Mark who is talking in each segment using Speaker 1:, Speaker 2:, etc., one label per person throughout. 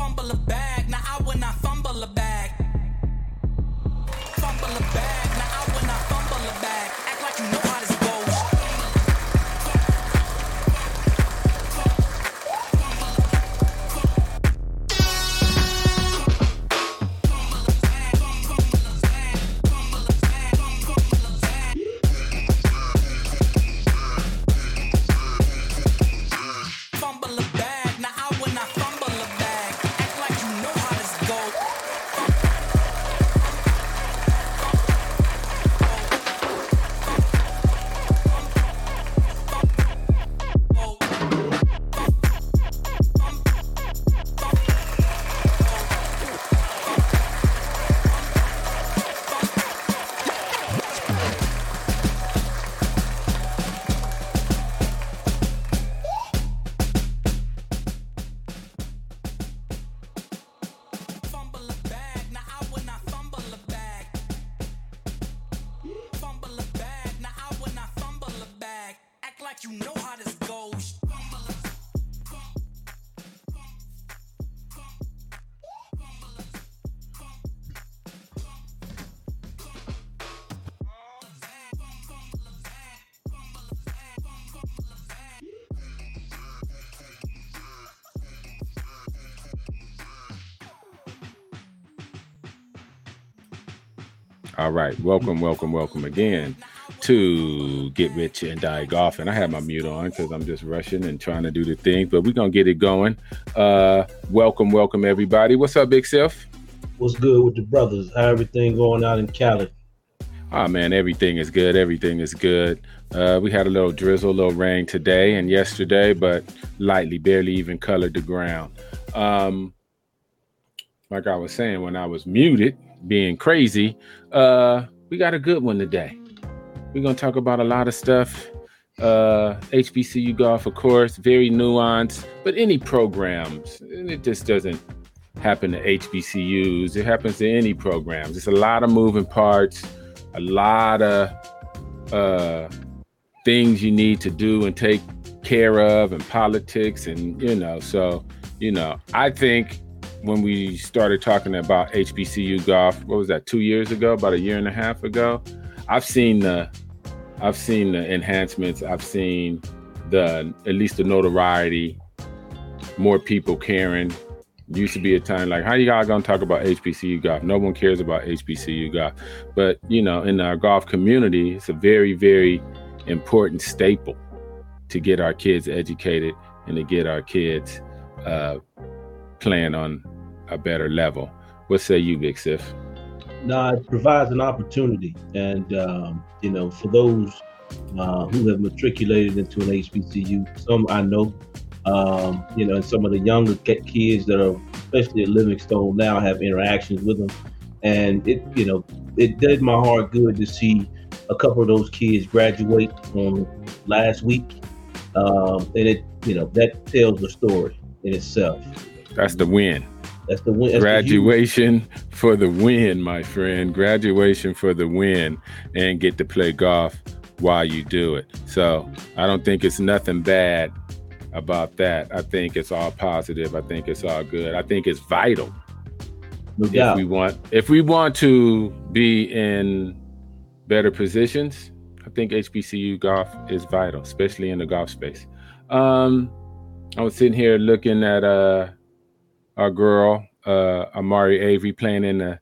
Speaker 1: Fumble a bag, now I will not fumble a bag.
Speaker 2: All right, welcome, welcome, welcome again to Get Rich and Die Golf. And I have my mute on because I'm just rushing and trying to do the thing, but we're gonna get it going. Uh, welcome, welcome everybody. What's up, Big Sif?
Speaker 3: What's good with the brothers? How everything going out in Cali?
Speaker 2: Oh man, everything is good. Everything is good. Uh, we had a little drizzle, a little rain today and yesterday, but lightly, barely even colored the ground. Um, like I was saying when I was muted, being crazy, uh, we got a good one today. We're gonna talk about a lot of stuff. Uh, HBCU golf, of course, very nuanced, but any programs, it just doesn't happen to HBCUs. It happens to any programs. It's a lot of moving parts, a lot of uh, things you need to do and take care of, and politics, and you know. So, you know, I think when we started talking about HBCU golf, what was that? Two years ago, about a year and a half ago. I've seen the, I've seen the enhancements. I've seen the at least the notoriety, more people caring. Used to be a time like, how you guys gonna talk about HBCU golf? No one cares about HBCU golf, but you know, in our golf community, it's a very, very important staple to get our kids educated and to get our kids uh, playing on a better level. What say you, Big Sif?
Speaker 3: Now it provides an opportunity, and um, you know, for those uh, who have matriculated into an HBCU, some I know, um, you know, and some of the younger kids that are, especially at Livingstone now, have interactions with them, and it, you know, it did my heart good to see a couple of those kids graduate on last week, um, and it, you know, that tells the story in itself.
Speaker 2: That's the win.
Speaker 3: That's the win. that's the
Speaker 2: Graduation for the win, my friend. Graduation for the win, and get to play golf while you do it. So I don't think it's nothing bad about that. I think it's all positive. I think it's all good. I think it's vital
Speaker 3: no
Speaker 2: if we want if we want to be in better positions. I think HBCU golf is vital, especially in the golf space. Um, I was sitting here looking at uh our girl uh Amari Avery playing in the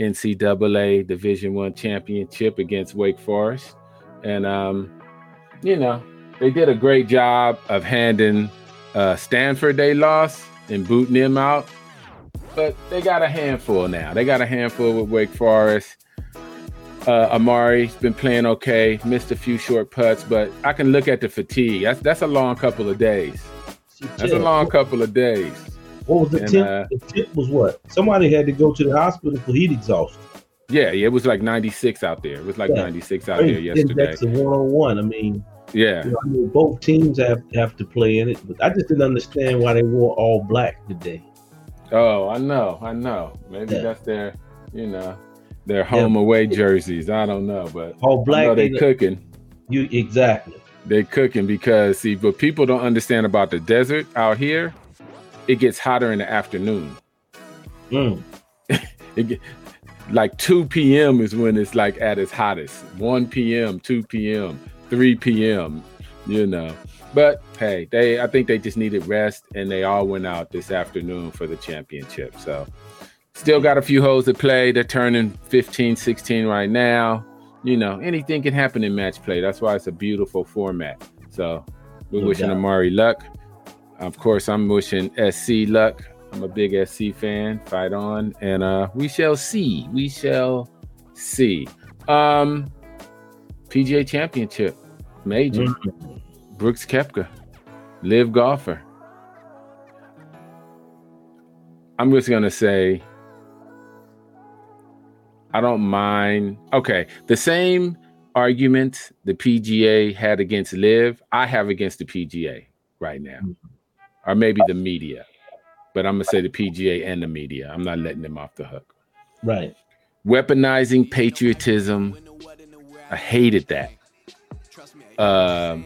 Speaker 2: NCAA Division One championship against Wake Forest, and um, you know they did a great job of handing uh, Stanford they lost and booting them out, but they got a handful now. They got a handful with Wake Forest. Uh, Amari's been playing okay, missed a few short putts, but I can look at the fatigue. That's that's a long couple of days. That's a long couple of days.
Speaker 3: What was the
Speaker 2: and,
Speaker 3: tip?
Speaker 2: uh,
Speaker 3: the tip was what? Somebody had to go to the hospital for heat exhaustion.
Speaker 2: Yeah, yeah, it was like 96 out there. It was like
Speaker 3: Yeah.
Speaker 2: 96 out there yesterday.
Speaker 3: That's a one on one. I mean,
Speaker 2: Yeah.
Speaker 3: you know, I mean, both teams have have to play in it, but I just didn't understand why they wore all black today.
Speaker 2: Oh, I know, I know. Maybe
Speaker 3: Yeah.
Speaker 2: that's their, you know, their home away jerseys. I don't know, but
Speaker 3: All black.
Speaker 2: they
Speaker 3: in
Speaker 2: cooking.
Speaker 3: You exactly.
Speaker 2: They cooking because see, but people don't understand about the desert out here. It gets hotter in the afternoon.
Speaker 3: Mm.
Speaker 2: It get, like 2 p.m. is when it's like at its hottest. 1 p.m., 2 p.m., 3 p.m. You know. But hey, they I think they just needed rest and they all went out this afternoon for the championship. So still got a few holes to play. They're turning 15, 16 right now. You know, anything can happen in match play. That's why it's a beautiful format. So we're
Speaker 3: No
Speaker 2: wishing
Speaker 3: doubt.
Speaker 2: Amari luck. Of course, I'm wishing SC luck. I'm a big SC fan. Fight on. And uh we shall see. We shall see. Um PGA Championship major.
Speaker 3: Mm.
Speaker 2: Brooks Koepka, LIV golfer. I'm just gonna say I don't mind. Okay, the same argument the PGA had against LIV, I have against the PGA right now, or maybe the media. But I'm gonna say the PGA and the media. I'm not letting them off the hook.
Speaker 3: Right.
Speaker 2: Weaponizing patriotism. I hated that. Um,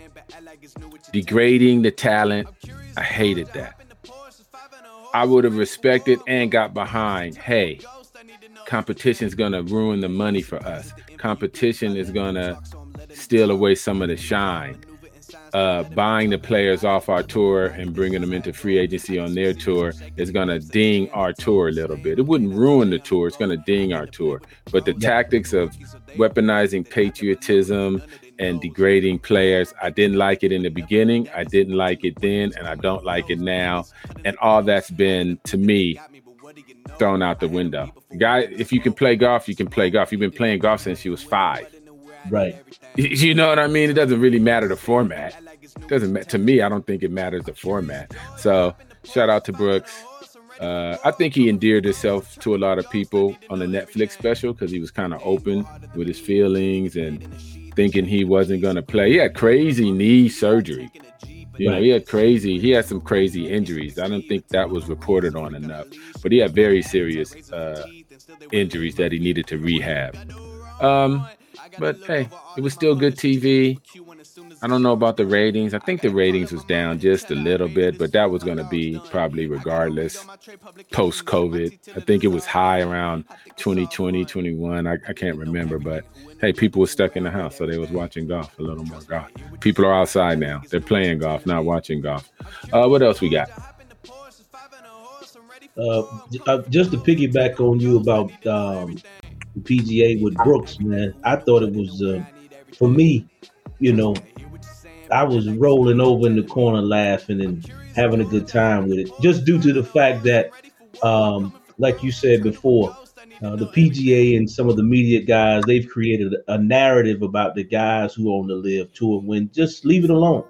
Speaker 2: degrading the talent. I hated that. I would have respected and got behind. Hey, competition is gonna ruin the money for us. Competition is gonna steal away some of the shine. Uh, buying the players off our tour and bringing them into free agency on their tour is gonna ding our tour a little bit. It wouldn't ruin the tour; it's gonna ding our tour. But the tactics of weaponizing patriotism and degrading players. I didn't like it in the beginning. I didn't like it then, and I don't like it now. And all that's been to me thrown out the window. Guy, if you can play golf, you can play golf. You've been playing golf since you was five.
Speaker 3: Right.
Speaker 2: You know what I mean? It doesn't really matter the format. It doesn't ma- to me. I don't think it matters the format. So shout out to Brooks. Uh, I think he endeared himself to a lot of people on the Netflix special because he was kind of open with his feelings and thinking he wasn't going to play. He had crazy knee surgery. You know, he had crazy. He had some crazy injuries. I don't think that was reported on enough, but he had very serious uh, injuries that he needed to rehab. Um, but hey, it was still good TV. I don't know about the ratings. I think the ratings was down just a little bit, but that was going to be probably regardless post COVID. I think it was high around 2020, 21. I, I can't remember, but hey, people were stuck in the house, so they was watching golf, a little more golf. People are outside now. They're playing golf, not watching golf. Uh, what else we got?
Speaker 3: Uh, uh, just to piggyback on you about um, the PGA with Brooks, man, I thought it was uh, for me. You know, I was rolling over in the corner laughing and having a good time with it, just due to the fact that, um, like you said before, uh, the PGA and some of the media guys they've created a narrative about the guys who own the LIV tour. When just leave it alone.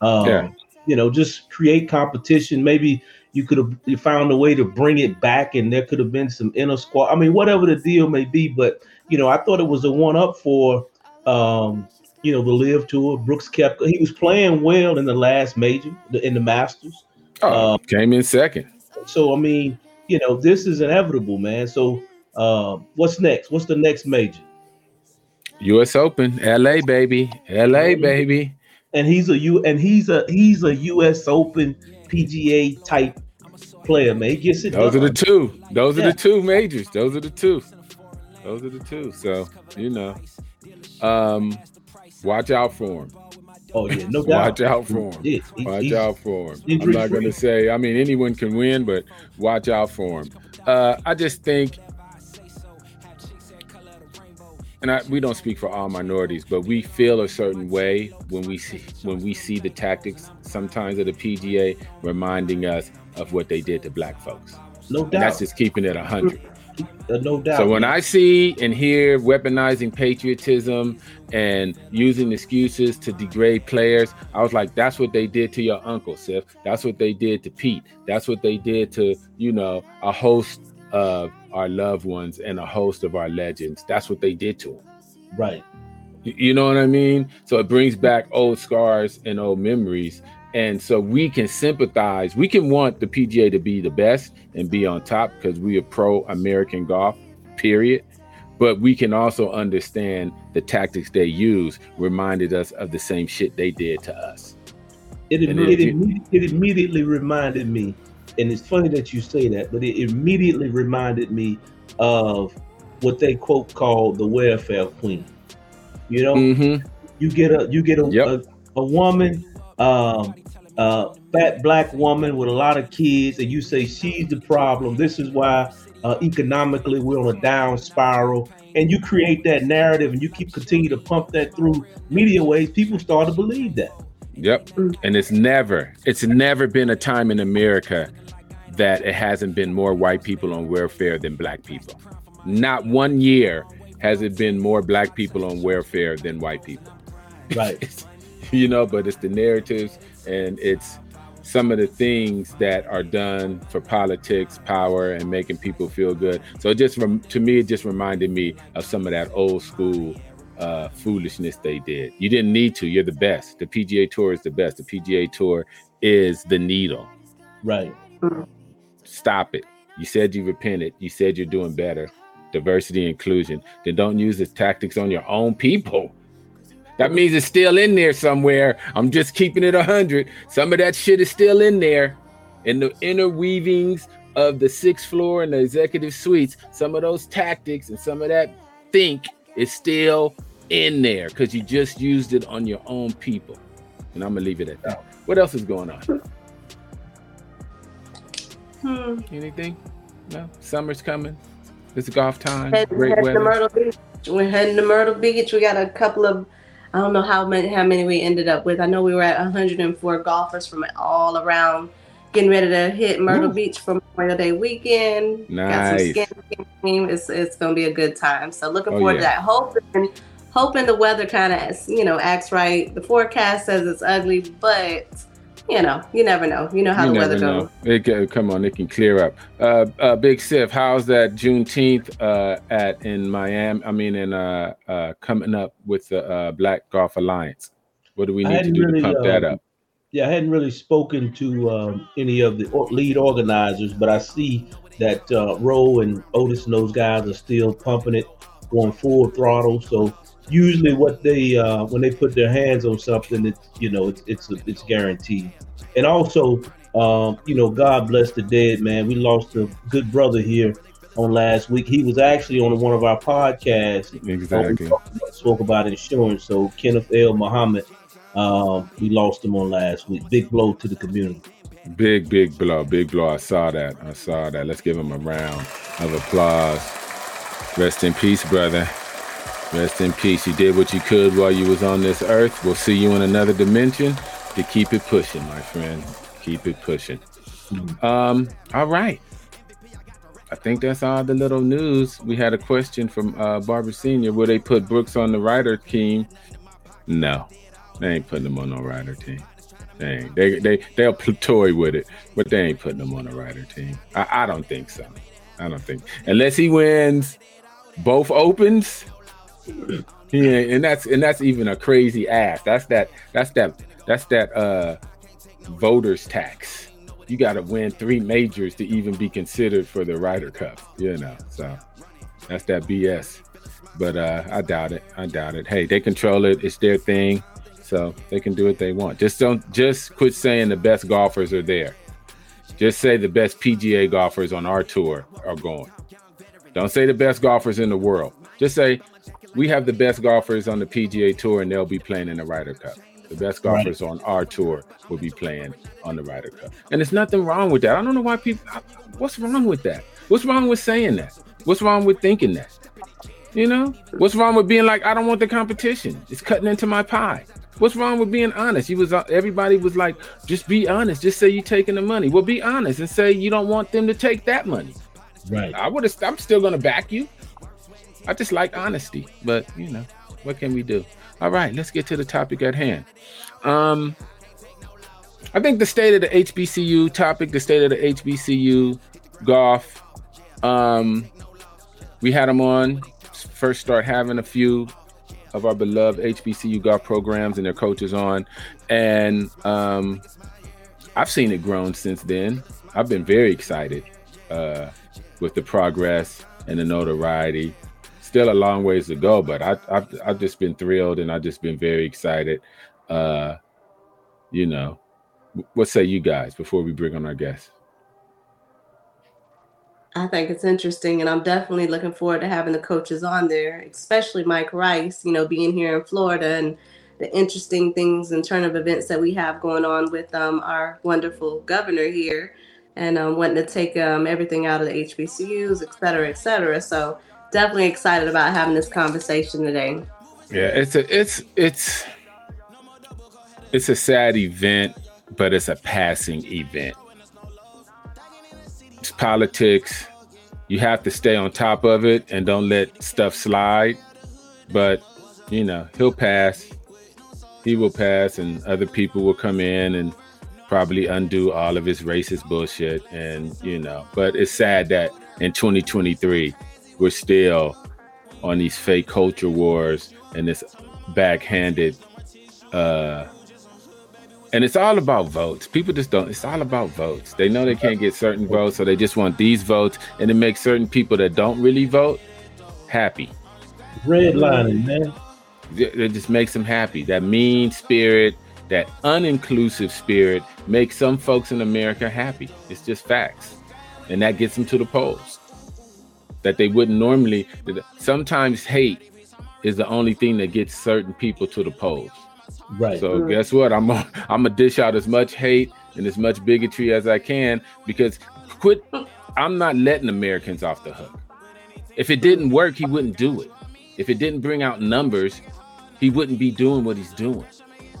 Speaker 3: Um,
Speaker 2: Yeah.
Speaker 3: You know, just create competition. Maybe you could have you found a way to bring it back and there could have been some inner squad i mean whatever the deal may be but you know i thought it was a one up for um you know the LIV tour brooks Koepka was playing well in the last major the, in the masters
Speaker 2: Oh,
Speaker 3: Uh,
Speaker 2: came in second.
Speaker 3: so i mean you know this is inevitable man so um what's next what's the next major
Speaker 2: U.S. Open, L.A. baby, L.A. baby.
Speaker 3: and he's a u and he's a he's a us open pga type player man he gets it
Speaker 2: Those are the two. Those are the two majors. Those are the two. Those are the two. So you know, um, watch out for him.
Speaker 3: oh yeah no doubt
Speaker 2: Watch out for him.
Speaker 3: Yeah, he-
Speaker 2: Watch out for him. I'm not going to say. I mean, anyone can win, but watch out for him. Uh, I just think, and I, we don't speak for all minorities, but we feel a certain way when we see when we see the tactics sometimes of the PGA reminding us of what they did to black folks.
Speaker 3: no
Speaker 2: And that's just keeping it a hundred.
Speaker 3: Uh, no doubt
Speaker 2: So when I see and hear weaponizing patriotism and using excuses to degrade players, I was like, that's what they did to your uncle, Sif. That's what they did to Pete. That's what they did to, you know, a host of our loved ones and a host of our legends. That's what they did to them.
Speaker 3: right
Speaker 2: You know what I mean? So it brings back old scars and old memories. And so we can sympathize. We can want the PGA to be the best and be on top because we are pro American golf, period. But we can also understand the tactics they use reminded us of the same shit they did to us.
Speaker 3: It, it,
Speaker 2: if
Speaker 3: it immediately reminded me and it's funny that you say that, but it immediately reminded me of what they quote call the welfare queen. You know,
Speaker 2: Mm-hmm.
Speaker 3: you get a you get a
Speaker 2: Yep.
Speaker 3: a, a woman, um, a fat black woman with a lot of kids, and you say she's the problem. This is why uh, economically we're on a down spiral, and you create that narrative, and you keep continue to pump that through media ways. People start to believe that.
Speaker 2: Yep. And it's never, it's never been a time in America that it hasn't been more white people on welfare than black people. Not one year has it been more black people on welfare than white people.
Speaker 3: Right.
Speaker 2: you know, but it's the narratives and it's some of the things that are done for politics, power, and making people feel good. So it just rem- to me, it just reminded me of some of that old school uh, foolishness they did. You didn't need to. You're the best. The PGA Tour is the best. The PGA Tour is the needle.
Speaker 3: Right.
Speaker 2: Stop it. You said you repented. You said you're doing better. Diversity, inclusion. Then don't use the tactics on your own people. That means it's still in there somewhere. I'm just keeping it 100. Some of that shit is still in there. In the inner weavings of the sixth floor and the executive suites, some of those tactics and some of that think is still in there because you just used it on your own people. And I'm going to leave it at that. What else is going on?
Speaker 4: Hmm.
Speaker 2: Anything? No? Summer's coming. It's golf time.
Speaker 4: Head-
Speaker 2: Great
Speaker 4: heading to
Speaker 2: weather.
Speaker 4: Myrtle Beach. We're heading to Myrtle Beach. We got a couple of, I don't know how many how many we ended up with. I know we were at 104 golfers from all around, getting ready to hit Myrtle
Speaker 2: Ooh.
Speaker 4: Beach for Memorial Day weekend. Nice. Got some skin game. It's it's gonna be a good time. So looking
Speaker 2: Oh,
Speaker 4: forward
Speaker 2: yeah.
Speaker 4: to that. Hoping hoping the weather kind of you know acts right. The forecast says it's ugly, but you know you never know. You know how
Speaker 2: You
Speaker 4: the weather
Speaker 2: know.
Speaker 4: goes.
Speaker 2: It can, come on, it can clear up. Uh, uh, Big Sif, how's that Juneteenth uh, at in Miami? I mean, in uh, uh, coming up with the uh, Black Golf Alliance. What do we need to do
Speaker 3: really,
Speaker 2: to pump that
Speaker 3: um,
Speaker 2: up?
Speaker 3: Yeah, I hadn't really spoken to um, any of the lead organizers, but I see that uh, Roe and Otis and those guys are still pumping it, going full throttle. So usually, what they uh, when they put their hands on something, it's you know it's it's it's guaranteed. And also, um, you know, God bless the dead, man. We lost a good brother here on last week. He was actually on one of our podcasts
Speaker 2: Exactly.
Speaker 3: we spoke about insurance. So Kenneth L. Muhammad, um, we lost him on last week. Big blow to the community.
Speaker 2: Big, big blow. Big blow. I saw that. I saw that. Let's give him a round of applause. Rest in peace, brother. Rest in peace. You did what you could while you was on this earth. We'll see you in another dimension to keep it pushing, my friend. Keep it pushing. Um, all right. I think that's all the little news. We had a question from uh Barbara Senior. Will they put Brooks on the Ryder team? No, they ain't putting him on no Ryder team. They they they they'll toy with it, but they ain't putting him on a Ryder team. I, I don't think so. I don't think unless he wins both opens. Ain't, and that's and that's even a crazy ass. That's that that's that that's that uh voters tax. You got to win three majors to even be considered for the Ryder Cup. You know, so that's that BS. But uh, I doubt it. I doubt it. Hey, they control it. It's their thing, so they can do what they want. Just don't. Just quit saying the best golfers are there. Just say the best PGA golfers on our tour are going. Don't say the best golfers in the world. Just say we have the best golfers on the PGA tour and they'll be playing in the Ryder Cup. The best
Speaker 3: Right.
Speaker 2: golfers on our tour will be playing on the Ryder Cup. And there's nothing wrong with that. I don't know why people what's wrong with that? What's wrong with saying that? What's wrong with thinking that? You know? What's wrong with being like I don't want the competition. It's cutting into my pie. What's wrong with being honest? You was uh, everybody was like just be honest. Just say you're taking the money. Well, be honest and say you don't want them to take that money.
Speaker 3: Right.
Speaker 2: I would have. I'm still gonna back you. I just like honesty, but you know, what can we do? All right, let's get to the topic at hand. Um, I think the state of the HBCU topic, the state of the HBCU golf. Um, we had them on. First, start having a few of our beloved HBCU golf programs and their coaches on, and um, I've seen it grown since then. I've been very excited uh, with the progress and the notoriety. Still a long ways to go, but I, I've I've just been thrilled and I've just been very excited. Uh, you know, what say you guys before we bring on our guests?
Speaker 4: I think it's interesting, and I'm definitely looking forward to having the coaches on there, especially Mike Rice. You know, being here in Florida and the interesting things and turn of events that we have going on with um, our wonderful governor here, and um, wanting to take um, everything out of the HBCUs, et cetera, et cetera. So definitely excited about having this conversation today.
Speaker 2: Yeah, it's a it's it's it's a sad event, but it's a passing event. It's politics. You have to stay on top of it and don't let stuff slide. But you know, he'll pass. He will pass, and other people will come in and probably undo all of his racist bullshit. And you know, but it's sad that in 2023 we're still on these fake culture wars and this backhanded uh and it's all about votes. People just don't. It's all about votes. They know they can't get certain votes, so they just want these votes, and it makes certain people that don't really vote happy.
Speaker 3: Redlining, man.
Speaker 2: It it just makes them happy. That mean spirit, that uninclusive spirit, makes some folks in America happy. It's just facts, and that gets them to the polls. That they wouldn't normally. Sometimes hate is the only thing that gets certain people to the polls.
Speaker 3: Right.
Speaker 2: So mm. guess what? I'm gonna, I'm gonna dish out as much hate and as much bigotry as I can because quit. I'm not letting Americans off the hook. If it didn't mm. work, he wouldn't do it. If it didn't bring out numbers, he wouldn't be doing what he's doing.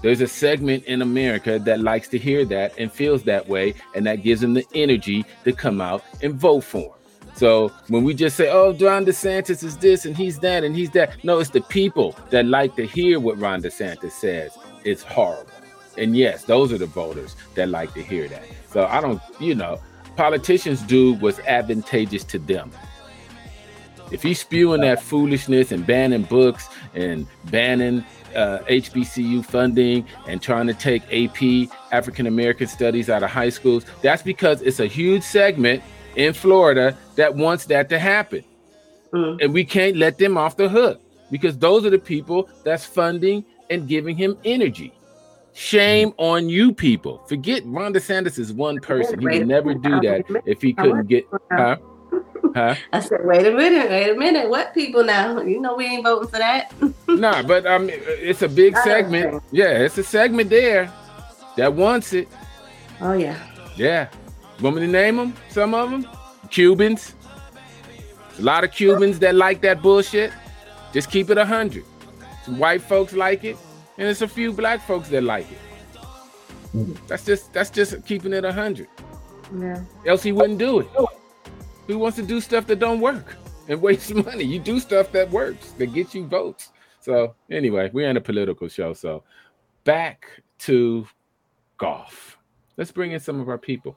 Speaker 2: There's a segment in America that likes to hear that and feels that way, and that gives them the energy to come out and vote for him. So when we just say, "Oh, Ron DeSantis is this and he's that and he's that," no, it's the people that like to hear what Ron DeSantis says. It's horrible, and yes, those are the voters that like to hear that. So I don't, you know, politicians do what's advantageous to them. If he's spewing that foolishness and banning books and banning uh, HBCU funding and trying to take AP African American Studies out of high schools, that's because it's a huge segment in Florida that wants that to happen.
Speaker 4: Mm.
Speaker 2: And we can't let them off the hook because those are the people that's funding and giving him energy. Shame on you people. Forget Ron DeSantis is one person. He would never do that if he couldn't get huh? Huh?
Speaker 4: I said, wait a minute, wait a minute. What people now? You know we ain't voting for that.
Speaker 2: Nah, but um it's a big segment. Yeah, it's a segment there that wants it.
Speaker 4: oh yeah.
Speaker 2: Yeah. Want me to name them? Some of them? Cubans. A lot of Cubans that like that bullshit. Just keep it a hundred. Some white folks like it, and it's a few black folks that like it. That's just that's just keeping it a hundred.
Speaker 4: Yeah.
Speaker 2: Else he wouldn't do it. Who wants to do stuff that don't work and waste money? You do stuff that works that gets you votes. So anyway, we're in a political show. So back to golf. Let's bring in some of our people.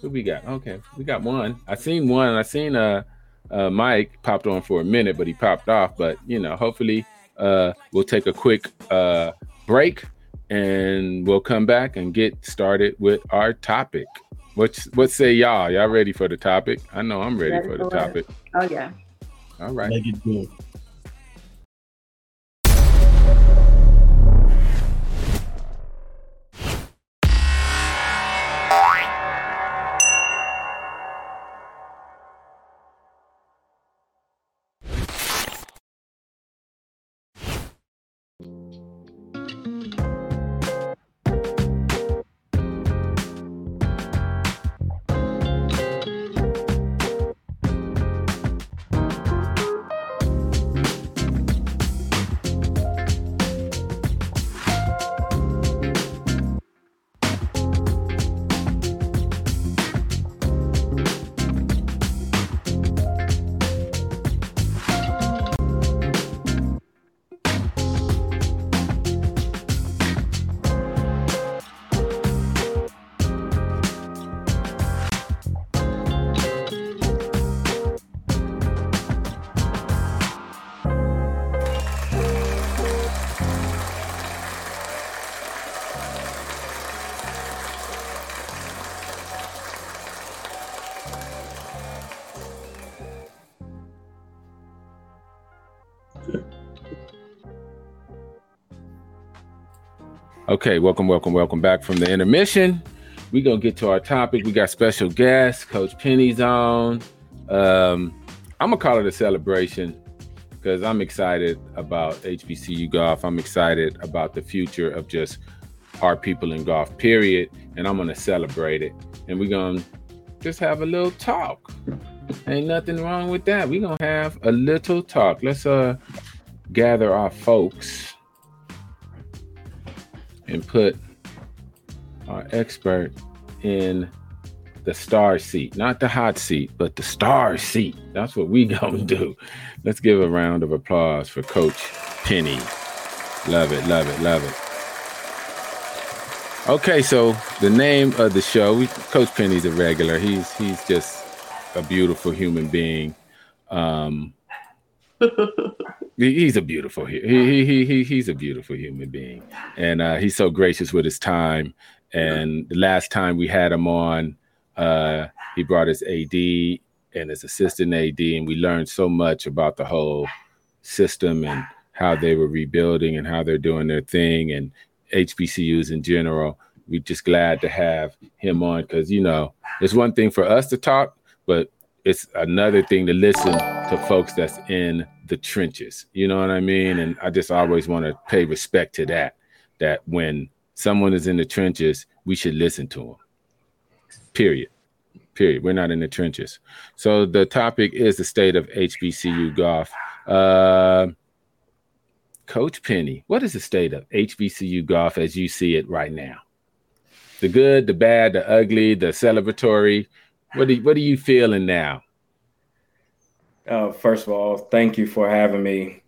Speaker 2: Who we got? Okay, we got one. I seen one. I seen uh, uh Mike popped on for a minute, but he popped off. But you know, hopefully uh we'll take a quick uh break and we'll come back and get started with our topic. What's what say y'all? Y'all ready for the topic? I know I'm ready
Speaker 4: Ready
Speaker 2: for the
Speaker 4: for it.
Speaker 2: topic.
Speaker 4: Oh yeah.
Speaker 2: All right.
Speaker 3: Make it good.
Speaker 2: Okay, welcome, welcome, welcome back from the intermission. We're gonna get to our topic. We got special guests, Coach Penny's on. Um, I'm gonna call it a celebration because I'm excited about HBCU golf. I'm excited about the future of just our people in golf, period. And I'm gonna celebrate it. And we're gonna just have a little talk. Ain't nothing wrong with that. We're gonna have a little talk. Let's uh gather our folks and put our expert in the star seat, not the hot seat, but the star seat. That's what we gonna do. Let's give a round of applause for Coach Penny. Love it, love it, love it. Okay, so the name of the show, we, Coach Penny's a regular. He's he's just a beautiful human being. Um, he's a beautiful he, he he he he's a beautiful human being, and uh, he's so gracious with his time. And the last time we had him on, uh, he brought his AD and his assistant AD, and we learned so much about the whole system and how they were rebuilding and how they're doing their thing and HBCUs in general. We're just glad to have him on because you know it's one thing for us to talk, but it's another thing to listen to folks that's in the trenches. You know what I mean? And I just always want to pay respect to that. That when someone is in the trenches, we should listen to them. Period. Period. We're not in the trenches. So the topic is the state of HBCU golf. Uh, Coach Penny, what is the state of HBCU golf as you see it right now? The good, the bad, the ugly, the celebratory. What do what are you feeling now?
Speaker 5: Uh, first of all, thank you for having me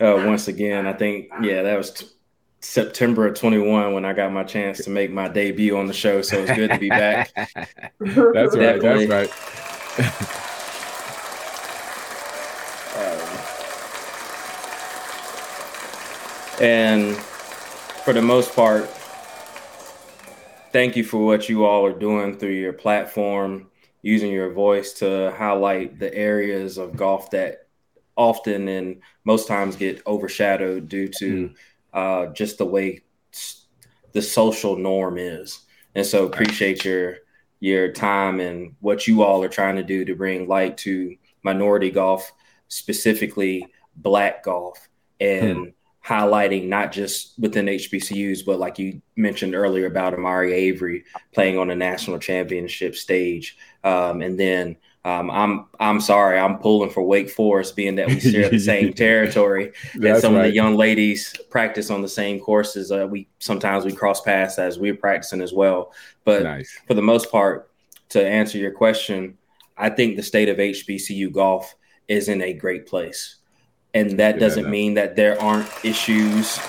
Speaker 5: uh, once again. I think yeah, that was t- September of 21 when I got my chance to make my debut on the show. So it's good to be back.
Speaker 2: that's right. That's right.
Speaker 5: um, and for the most part, thank you for what you all are doing through your platform, using your voice to highlight the areas of golf that often and most times get overshadowed due to. Mm uh, just the way the social norm is. And so appreciate your your time and what you all are trying to do to bring light to minority golf, specifically black golf, and hmm. highlighting not just within HBCUs, but like you mentioned earlier about Amari Avery playing on a national championship stage, um, and then um, I'm I'm sorry, I'm pulling for Wake Forest, being that we share the same territory. that some right. of the young ladies practice on the same courses. Uh, we sometimes we cross paths as we're practicing as well. But nice. for the most part, to answer your question, I think the state of HBCU golf is in a great place, and that doesn't mean that there aren't issues.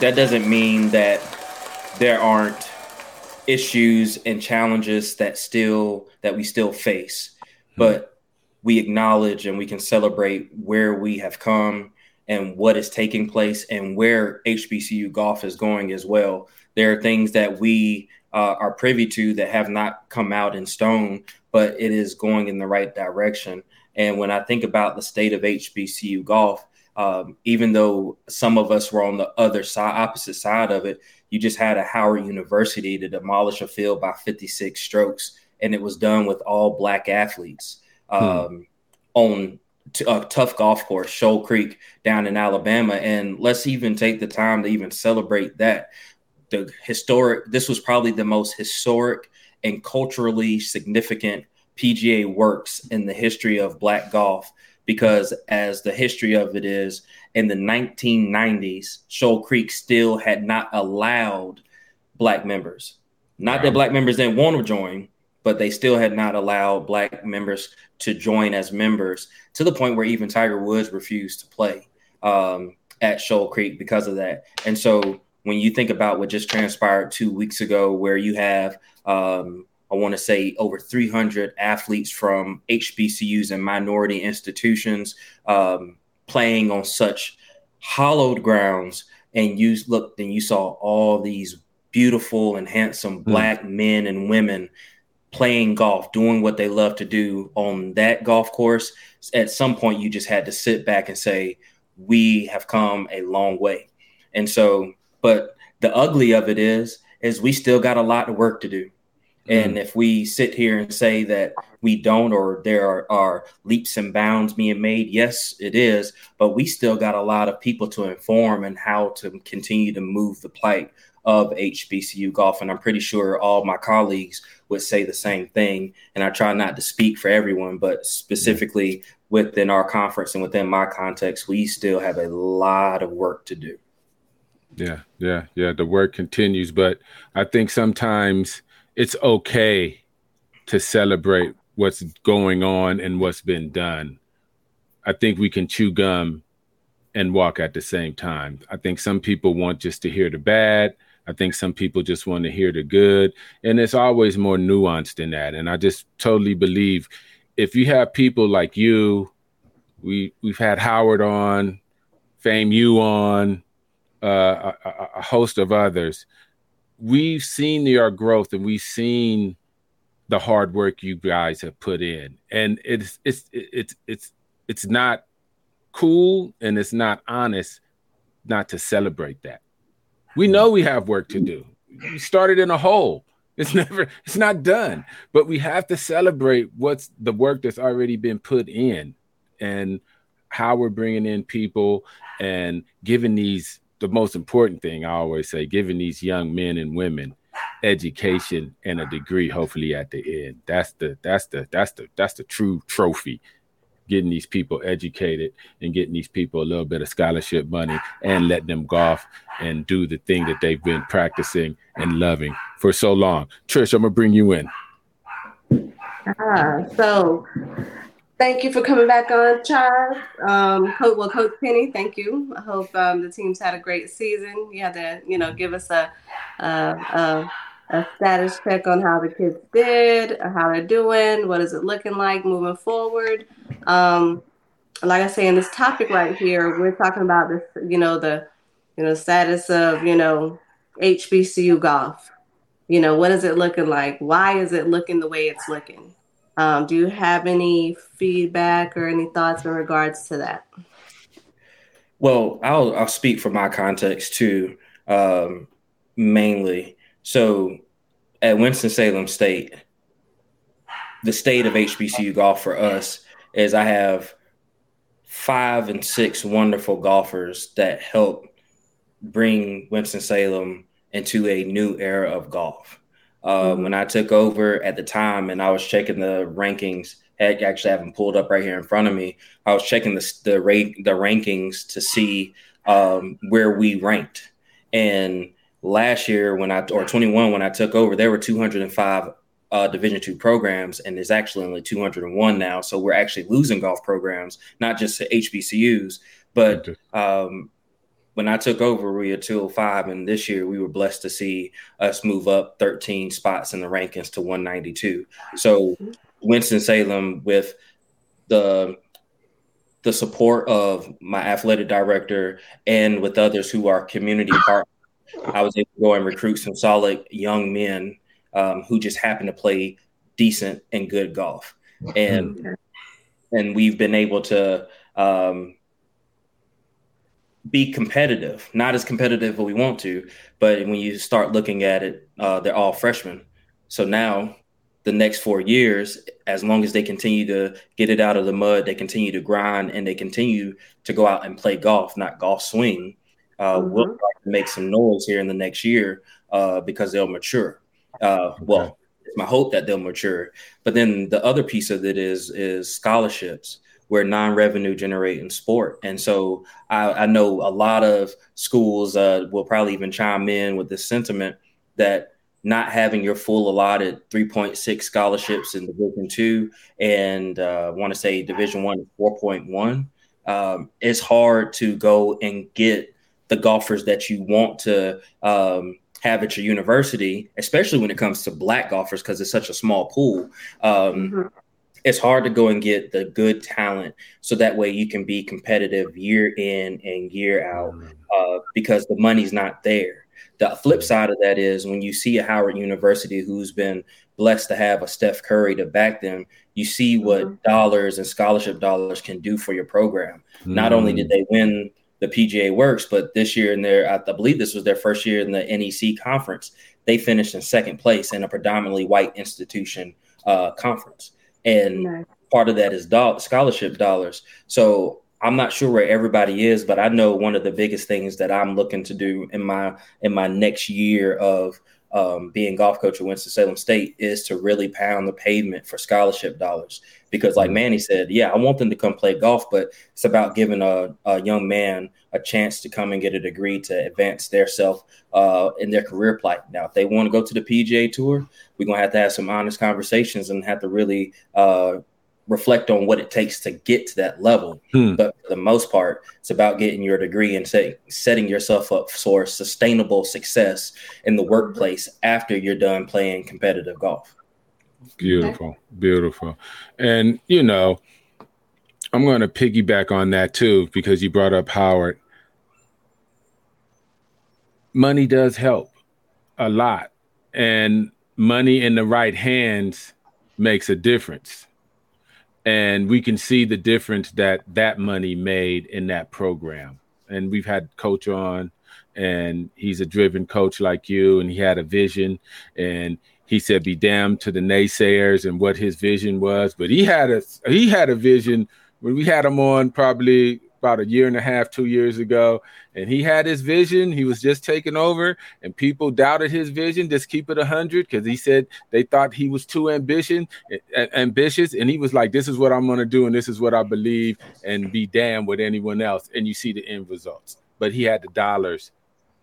Speaker 5: That doesn't mean that there aren't issues and challenges that still that we still face mm-hmm. but we acknowledge and we can celebrate where we have come and what is taking place and where HBCU golf is going as well. There are things that we uh, are privy to that have not come out in stone, but it is going in the right direction. And when I think about the state of HBCU golf, um, even though some of us were on the other side, opposite side of it, you just had a Howard University to demolish a field by 56 strokes, and it was done with all black athletes hmm. um, hmm. on t- a tough golf course, Shoal Creek down in Alabama. And let's even take the time to even celebrate that. The historic, this was probably the most historic and culturally significant PGA works in the history of black golf because as the history of it is in the 1990s, Shoal Creek still had not allowed black members. Not that black members didn't want to join, but they still had not allowed black members to join as members to the point where even Tiger Woods refused to play um, at Shoal Creek because of that. And so when you think about what just transpired two weeks ago, where you have um, I want to say over 300 athletes from HBCUs and minority institutions um, playing on such hollowed grounds and you looked and you saw all these beautiful and handsome hmm. black mm. men and women playing golf, doing what they love to do on that golf course, at some point you just had to sit back and say, We have come a long way. And so, but the ugly of it is, is we still got a lot of work to do. And mm-hmm. if we sit here and say that we don't, or there are, are, leaps and bounds being made, yes, it is. But we still got a lot of people to inform and how to continue to move the plight of HBCU golf. And I'm pretty sure all my colleagues would say the same thing. And I try not to speak for everyone, but specifically within our conference and within my context, we still have a lot of work to do.
Speaker 2: Yeah, yeah, yeah. The work continues, but I think sometimes it's okay to celebrate what's going on and what's been done. I think we can chew gum and walk at the same time. I think some people want just to hear the bad. I think some people just want to hear the good. And it's always more nuanced than that. And I just totally believe if you have people like you, we we've had Howard on, FAMU on, uh, a, a host of others we've seen your growth and we've seen the hard work you guys have put in. And it's it's it's it's it's not cool and it's not honest not to celebrate that. We know we have work to do. We started in a hole. It's never it's not done. But we have to celebrate what's the work that's already been put in and how we're bringing in people and giving these the most important thing I always say, giving these young men and women education and a degree, hopefully at the end. That's the that's the that's the that's the true trophy. Getting these people educated and getting these people a little bit of scholarship money and letting them golf and do the thing that they've been practicing and loving for so long. Trish, I'm gonna bring you in.
Speaker 4: Ah, so Thank you for coming back on, Charles. Um, well, Coach Penny, thank you. I hope um, the team's had a great season. You had to, you know, give us a, a, a, a status check on how the kids did, how they're doing, what is it looking like moving forward. Um, like I say in this topic right here, we're talking about this, you know, the, you know, status of, you know, HBCU golf. You know, what is it looking like? Why is it looking the way it's looking? Um, do you have any feedback or any thoughts in regards to that?
Speaker 5: Well, I'll I'll speak from my context too, um, mainly. So, at Winston Salem State, the state of HBCU golf for us is I have five and six wonderful golfers that help bring Winston Salem into a new era of golf. Um, when I took over at the time and I was checking the rankings, I actually have them pulled up right here in front of me. I was checking the the rate the rankings to see um, where we ranked. And last year when I or 21 when I took over, there were 205 uh, Division two programs, and there's actually only 201 now. So we're actually losing golf programs, not just to HBCUs, but um, when I took over, we were 205, and this year we were blessed to see us move up 13 spots in the rankings to 192. So Winston Salem, with the the support of my athletic director and with others who are community partners, I was able to go and recruit some solid young men um, who just happen to play decent and good golf, and and we've been able to um, be competitive, not as competitive as we want to, but when you start looking at it, uh, they're all freshmen. So now, the next four years, as long as they continue to get it out of the mud, they continue to grind, and they continue to go out and play golf, not golf swing. Uh, mm-hmm. We'll make some noise here in the next year uh, because they'll mature. Uh, okay. Well, it's my hope that they'll mature. But then the other piece of it is is scholarships we're non-revenue generating sport. And so I, I, know a lot of schools uh, will probably even chime in with this sentiment that not having your full allotted 3.6 scholarships in division two and uh, want to say division one 4.1 um, it's hard to go and get the golfers that you want to um, have at your university especially when it comes to black golfers because it's such a small pool. Um, mm-hmm it's hard to go and get the good talent so that way you can be competitive year in and year out mm. uh, because the money's not there. The flip side of that is when you see a Howard University who's been blessed to have a Steph Curry to back them, you see what mm-hmm. dollars and scholarship dollars can do for your program. Mm-hmm. Not only did they win the PGA Works, but this year in their, I believe this was their first year in the NEC conference, they finished in second place in a predominantly white institution uh, conference, and nice. part of that is do- scholarship dollars. So I'm not sure where everybody is, but I know one of the biggest things that I'm looking to do in my in my next year of um, being golf coach at Winston Salem State is to really pound the pavement for scholarship dollars. Because, like mm-hmm. Manny said, yeah, I want them to come play golf, but it's about giving a, a young man a chance to come and get a degree to advance their self uh, in their career plight. Now, if they want to go to the PGA Tour, we're gonna have to have some honest conversations and have to really uh, reflect on what it takes to get to that level. Hmm. But for the most part, it's about getting your degree and say, setting yourself up for sustainable success in the workplace after you're done playing competitive golf.
Speaker 2: Beautiful, beautiful. And, you know, I'm going to piggyback on that too, because you brought up Howard. Money does help a lot, and money in the right hands makes a difference and we can see the difference that that money made in that program. And we've had coach on, and he's a driven coach like you, and he had a vision, and he said, "Be damned to the naysayers and what his vision was." But he had a he had a vision when we had him on probably about a year and a half, two years ago, and he had his vision. He was just taking over, and people doubted his vision. Just keep it a hundred because he said they thought he was too ambition, ambitious, and he was like, "This is what I'm going to do, and this is what I believe, and be damned with anyone else." And you see the end results. But he had the dollars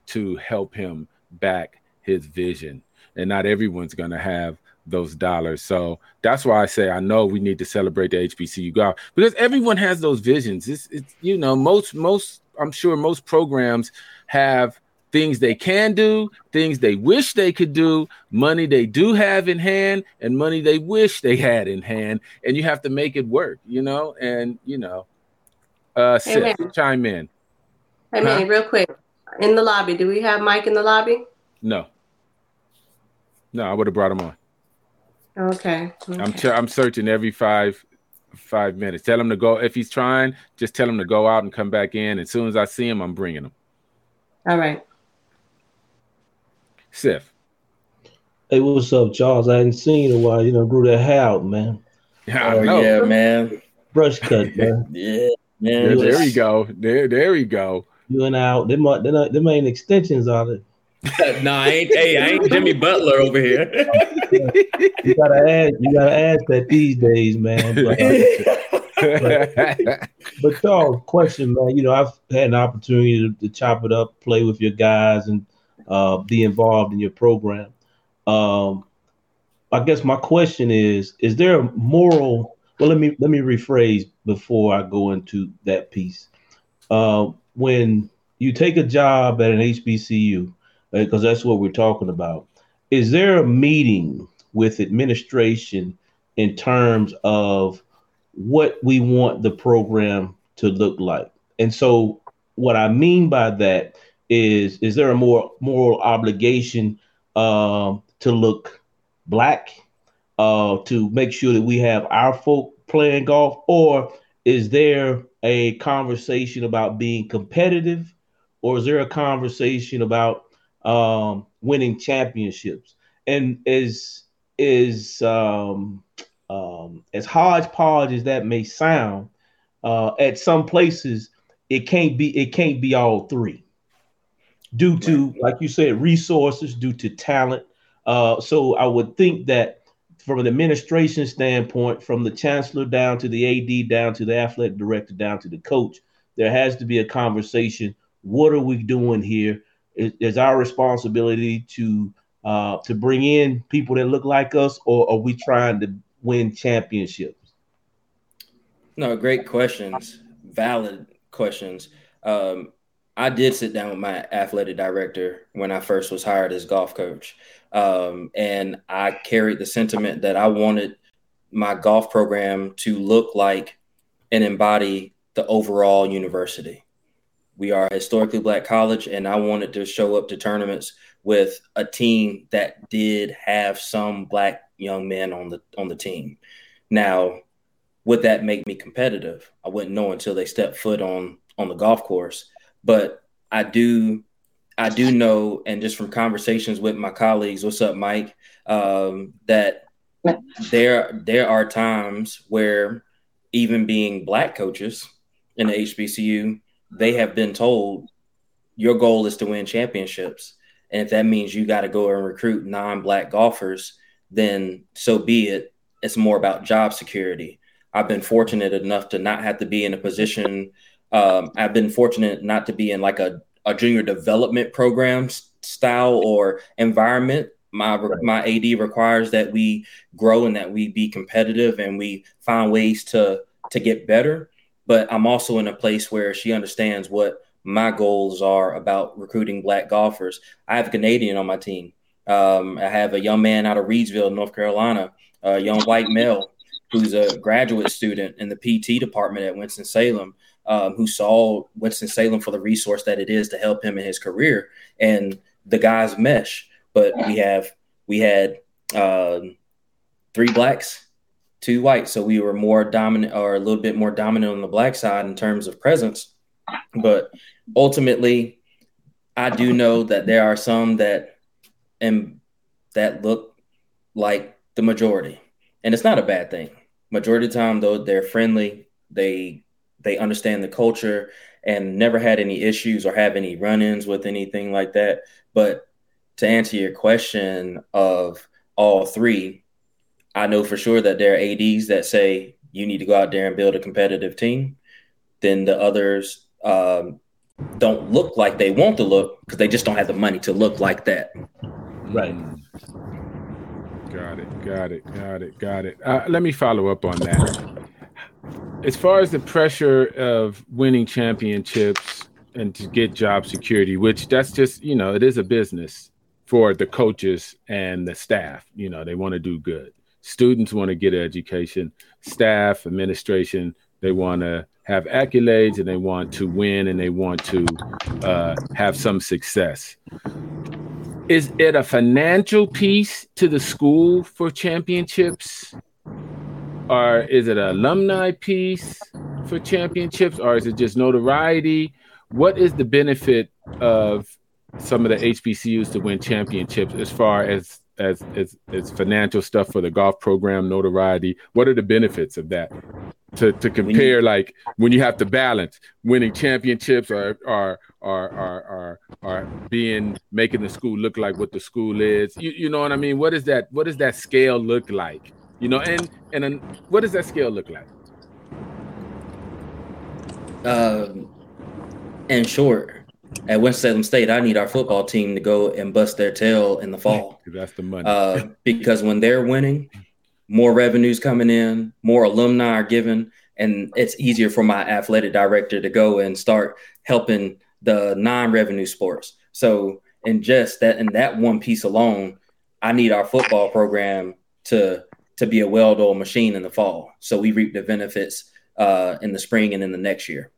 Speaker 2: to help him back his vision, and not everyone's going to have those dollars. So that's why I say I know we need to celebrate the HBCU golf because everyone has those visions. It's, it's you know most most I'm sure most programs have things they can do, things they wish they could do, money they do have in hand, and money they wish they had in hand, and you have to make it work, you know. And you know, uh, hey, Seth, chime in.
Speaker 4: Hey, huh? man, real quick, in the lobby, do we have Mike in the lobby?
Speaker 2: No. No, I would have brought him on.
Speaker 4: Okay.
Speaker 2: okay. I'm ch- I'm searching every five five minutes. Tell him to go. If he's trying, just tell him to go out and come back in. As soon as I see him, I'm bringing him.
Speaker 4: All right.
Speaker 2: Sif.
Speaker 3: Hey, what's up, Charles? I hadn't seen you in a while. You know, grew that hair out, man.
Speaker 5: Yeah, I uh, know. yeah, man.
Speaker 3: Brush cut, man.
Speaker 5: yeah, man.
Speaker 2: There, there we go. There, there we go.
Speaker 3: You and out. Them, them, them ain't extensions on it.
Speaker 5: No, I ain't. Hey, I ain't Jimmy Butler over here.
Speaker 3: you gotta ask. You gotta add that these days, man. But, but, but Charles, question, man. You know, I've had an opportunity to, to chop it up, play with your guys, and uh, be involved in your program. Um, I guess my question is: Is there a moral? Well, let me let me rephrase before I go into that piece. Uh, when you take a job at an HBCU because that's what we're talking about. Is there a meeting with administration in terms of what we want the program to look like? And so, what I mean by that is, is there a more moral obligation uh, to look black, uh, to make sure that we have our folk playing golf, or is there a conversation about being competitive, or is there a conversation about um, winning championships. And as is um, um, as hodgepodge as that may sound, uh, at some places it can't be it can't be all three, due to like you said resources, due to talent. Uh, so I would think that from an administration standpoint, from the chancellor down to the AD, down to the athletic director, down to the coach, there has to be a conversation. What are we doing here? Is, our responsibility to uh, to bring in people that look like us, or are we trying to win championships?
Speaker 5: No, great questions, valid questions. Um, I did sit down with my athletic director when I first was hired as golf coach, um, and I carried the sentiment that I wanted my golf program to look like and embody the overall university we are a historically black college, and I wanted to show up to tournaments with a team that did have some black young men on the on the team. Now, would that make me competitive? I wouldn't know until they step foot on on the golf course. But I do I do know, and just from conversations with my colleagues, what's up, Mike? Um, that there there are times where even being black coaches in the HBCU, they have been told your goal is to win championships. And if that means you got to go and recruit non-black golfers, then so be it. It's more about job security. I've been fortunate enough to not have to be in a position. Um, I've been fortunate not to be in like a, a junior development program style or environment. My right. my AD requires that we grow and that we be competitive and we find ways to to get better. But I'm also in a place where she understands what my goals are about recruiting black golfers. I have a Canadian on my team. Um, I have a young man out of Reidsville, North Carolina, a young white male who's a graduate student in the PT department at Winston Salem, um, who saw Winston Salem for the resource that it is to help him in his career, and the guys mesh. But we have we had uh, three blacks, two white. so we were more dominant or a little bit more dominant on the black side in terms of presence. But ultimately, I do know that there are some that and that look like the majority, and it's not a bad thing. Majority of the time, though, they're friendly. They they understand the culture and never had any issues or have any run-ins with anything like that. But to answer your question of all three, I know for sure that there are ads that say you need to go out there and build a competitive team. Then the others um, don't look like they want to look because they just don't have the money to look like that.
Speaker 3: Right.
Speaker 2: Got it. Got it. Got it. Got it. Uh, let me follow up on that. As far as the pressure of winning championships and to get job security, which that's just, you know, it is a business for the coaches and the staff. You know, they want to do good. Students want to get an education, staff, administration, they want to have accolades and they want to win and they want to uh, have some success. Is it a financial piece to the school for championships? Or is it an alumni piece for championships? Or is it just notoriety? What is the benefit of some of the HBCUs to win championships as far as as as, as financial stuff for the golf program notoriety? What are the benefits of that? to to compare like when you have to balance winning championships or or or or or, or being making the school look like what the school is. You, you know what I mean? What is that? What does that scale look like? You know, and and then what does that scale look like?
Speaker 5: Um, in short, at Winston Salem State, I need our football team to go and bust their tail in the fall.
Speaker 2: That's the money.
Speaker 5: Uh, because when they're winning, more revenues coming in, more alumni are given, and it's easier for my athletic director to go and start helping the non-revenue sports. So, in just that, in that one piece alone, I need our football program to to be a well-oiled machine in the fall, so we reap the benefits uh, in the spring and in the next year.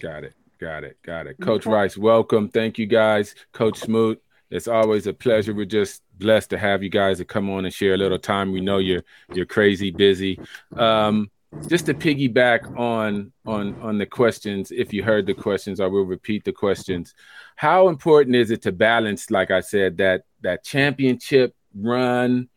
Speaker 2: Got it. Got it. Got it. Coach Rice, welcome. Thank you guys. Coach Smoot, it's always a pleasure. We're just blessed to have you guys to come on and share a little time. We know you're you're crazy busy. Um, just to piggyback on on on the questions, if you heard the questions, I will repeat the questions. How important is it to balance, like I said, that that championship run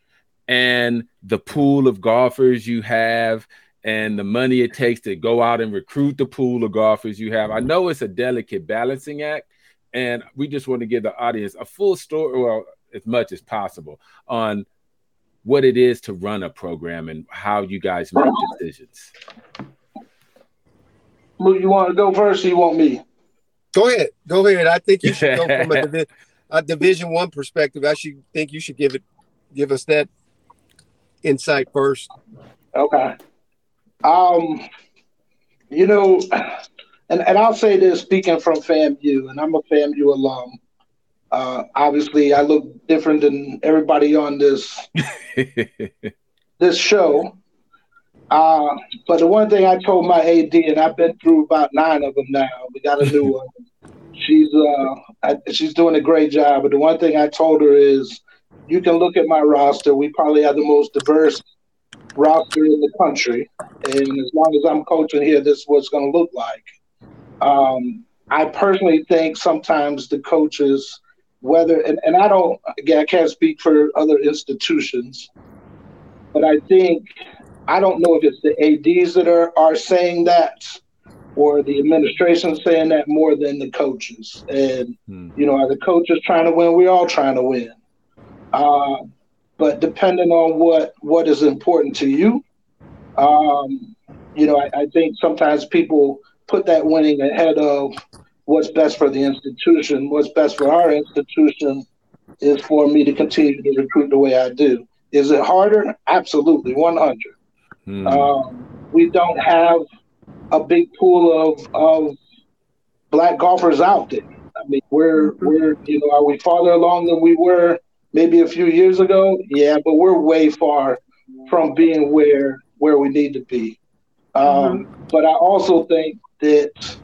Speaker 2: and the pool of golfers you have and the money it takes to go out and recruit the pool of golfers you have? I know it's a delicate balancing act, and we just want to give the audience a full story, well, as much as possible, on what it is to run a program and how you guys make decisions.
Speaker 6: You want to go first, or you want me?
Speaker 7: Go ahead. Go ahead. I think you should go from a, divi- a Division One perspective. I should think you should give it, give us that insight first.
Speaker 6: Okay. Um, you know, and, and I'll say this speaking from FAMU, and I'm a FAMU alum. Uh, obviously, I look different than everybody on this this show. Uh, but the one thing I told my AD, and I've been through about nine of them now. We got a new one. She's uh, I, she's doing a great job. But the one thing I told her is, you can look at my roster. We probably have the most diverse roster in the country, and as long as I'm coaching here, this is what's going to look like. Um, I personally think sometimes the coaches, whether and, and I don't again I can't speak for other institutions, but I think I don't know if it's the ADs that are, are saying that or the administration saying that more than the coaches. And hmm. you know, are the coaches trying to win? We're all trying to win. Uh, but depending on what what is important to you, um, you know, I, I think sometimes people put that winning ahead of what's best for the institution. What's best for our institution is for me to continue to recruit the way I do. Is it harder? Absolutely, 100. Hmm. Um, we don't have a big pool of, of black golfers out there. I mean, we're we're you know, are we farther along than we were maybe a few years ago? Yeah, but we're way far from being where where we need to be. Um, mm-hmm. But I also think that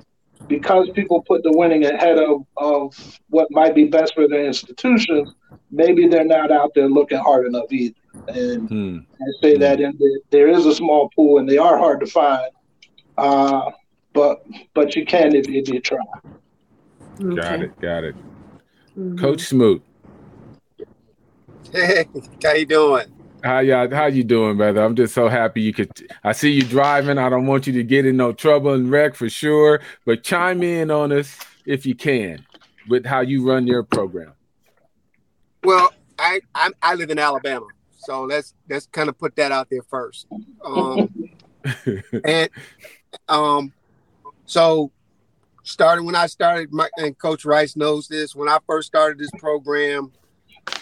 Speaker 6: because people put the winning ahead of, of what might be best for their institutions, maybe they're not out there looking hard enough either. And hmm. I say that in the, there is a small pool and they are hard to find. Uh, but but you can if, if you try.
Speaker 2: Okay. Got it. Got it. Mm-hmm. Coach Smoot.
Speaker 7: Hey, how you doing?
Speaker 2: How y'all? How you doing, brother? I'm just so happy you could. I see you driving. I don't want you to get in no trouble and wreck for sure. But chime in on us if you can with how you run your program.
Speaker 7: Well, I I, I live in Alabama, so let's let's kind of put that out there first. Um, and um, so starting when I started, my, and Coach Rice knows this. When I first started this program,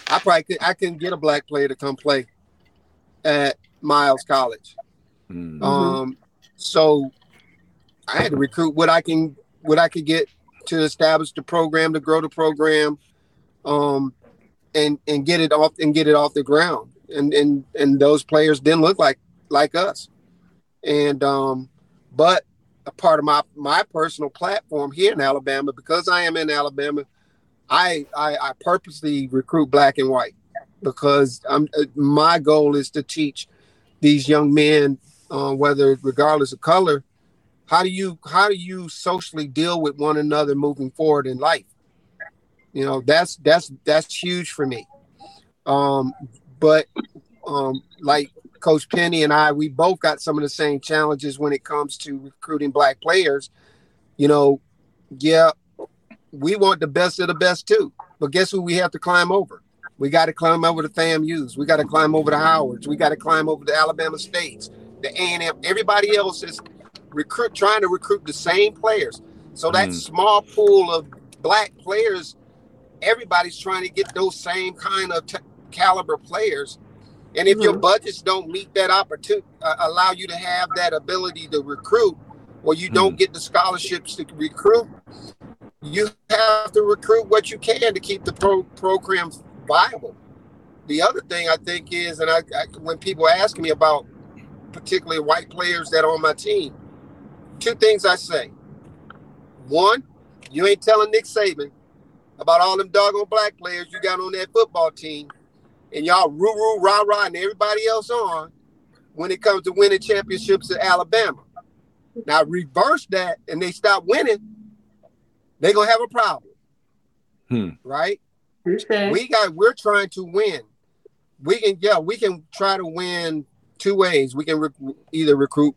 Speaker 7: I probably could, I couldn't get a black player to come play at Miles College. Mm-hmm. Um, so I had to recruit what I can what I could get to establish the program, to grow the program, um, and and get it off and get it off the ground. And and and those players didn't look like like us. And um, but a part of my my personal platform here in Alabama, because I am in Alabama, I I, I purposely recruit black and white because I'm uh, my goal is to teach these young men, uh, whether regardless of color, how do you how do you socially deal with one another moving forward in life? You know, that's that's that's huge for me. Um, but um, like Coach Penny and I, we both got some of the same challenges when it comes to recruiting black players. You know, yeah, we want the best of the best too. But guess who we have to climb over? We got to climb over the FAMU's. We got to climb over the Howards. We got to climb over the Alabama States, the A&M. Everybody else is recruit trying to recruit the same players. So that mm. small pool of black players, everybody's trying to get those same kind of t- caliber players. And if mm-hmm. your budgets don't meet that opportunity, uh, allow you to have that ability to recruit, or you mm. don't get the scholarships to recruit, you have to recruit what you can to keep the pro- program viable. The other thing I think is, and I, I, when people ask me about particularly white players that are on my team, two things I say. One, you ain't telling Nick Saban about all them doggone black players you got on that football team, and y'all roo roo rah rah and everybody else on when it comes to winning championships at Alabama. Now reverse that, and they stop winning, they're gonna have a problem,
Speaker 2: hmm.
Speaker 7: right? Okay. We got we're trying to win. We can yeah, we can try to win two ways. We can re- either recruit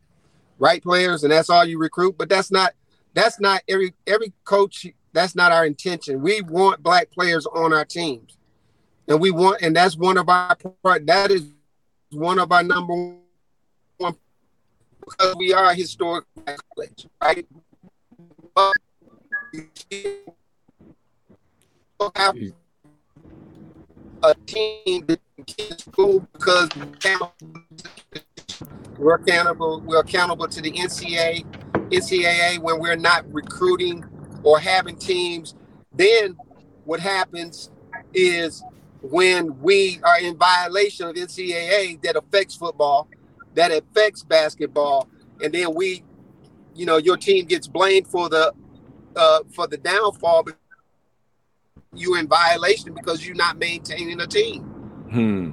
Speaker 7: right players and that's all you recruit, but that's not that's not every every coach that's not our intention. We want black players on our teams. And we want and that's one of our part that is one of our number one because we are a historic college, right? But a team can school because we're accountable. We're accountable to the NCAA, NCAA when we're not recruiting or having teams. Then what happens is when we are in violation of NCAA that affects football, that affects basketball, and then we, you know, your team gets blamed for the uh, for the downfall you're in violation because you're not maintaining a team.
Speaker 2: Hmm.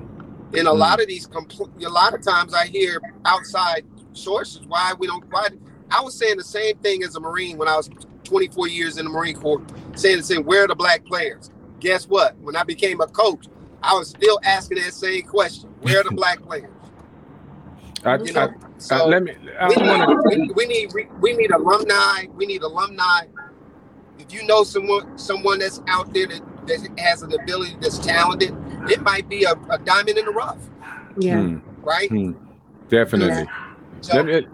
Speaker 7: And a hmm. lot of these, compl- a lot of times I hear outside sources why we don't. Why I was saying the same thing as a Marine when I was 24 years in the Marine Corps, saying, saying, where are the black players? Guess what? When I became a coach, I was still asking that same question: Where are the black players?
Speaker 2: I,
Speaker 7: You know,
Speaker 2: I-
Speaker 7: so
Speaker 2: I- let me. I
Speaker 7: we,
Speaker 2: wanna-
Speaker 7: we, we need we need alumni. We need alumni. If you know someone someone that's out there that, that has an ability that's talented, it might be a, a diamond in the rough,
Speaker 4: Yeah.
Speaker 2: Hmm,
Speaker 7: right?
Speaker 2: hmm, definitely.
Speaker 7: So
Speaker 2: me,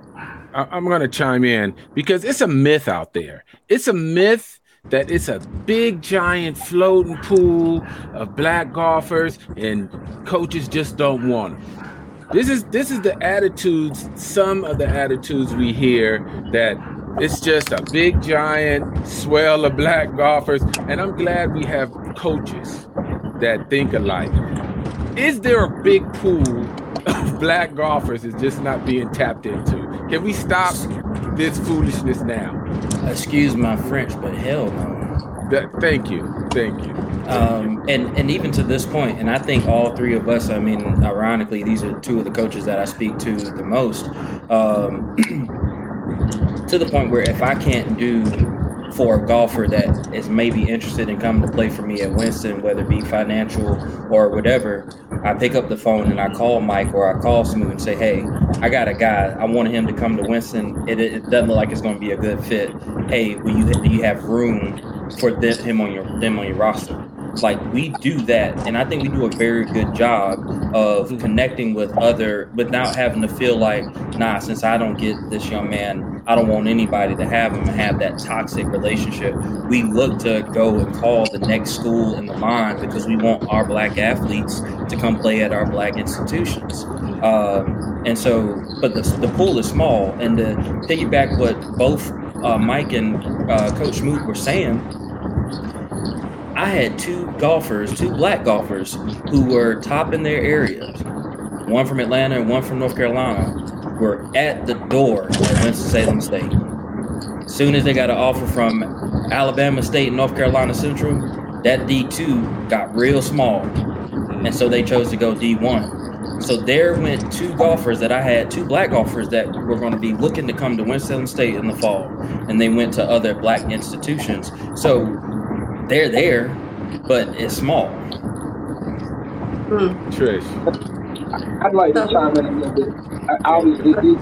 Speaker 2: I, I'm going to chime in because it's a myth out there. It's a myth that it's a big, giant floating pool of black golfers, and coaches just don't want them. This is this is the attitudes. Some of the attitudes we hear that it's just a big, giant swell of black golfers, and I'm glad we have coaches that think alike. Is there a big pool of black golfers is just not being tapped into? Can we stop this foolishness now?
Speaker 5: Excuse my French, but hell no.
Speaker 2: That, thank you, thank you.
Speaker 5: Um, and and even to this point, and I think all three of us. I mean, ironically, these are two of the coaches that I speak to the most. Um, to the point where if I can't do for a golfer that is maybe interested in coming to play for me at Winston, whether it be financial or whatever, I pick up the phone and I call Mike or I call Smoot and say, "Hey, I got a guy. I want him to come to Winston. It, it doesn't look like it's going to be a good fit. Hey, will you do you have room for them, him on your them on your roster?" Like we do that, and I think we do a very good job of connecting with other without having to feel like, nah, since I don't get this young man, I don't want anybody to have him and have that toxic relationship. We look to go and call the next school in the line because we want our black athletes to come play at our black institutions. Um, and so, but the, the pool is small. And to piggyback what both uh, Mike and uh, Coach Smoot were saying, I had two golfers, two black golfers, who were top in their areas. One from Atlanta and one from North Carolina were at the door at Winston-Salem State. As soon as they got an offer from Alabama State and North Carolina Central, that D2 got real small. And so they chose to go D1. So there went two golfers that I had, two black golfers that were going to be looking to come to Winston Salem State in the fall. And they went to other black institutions. So they're there, but it's small. Hmm.
Speaker 2: Trish.
Speaker 6: I'd like to chime in a little bit. I- Obviously, you,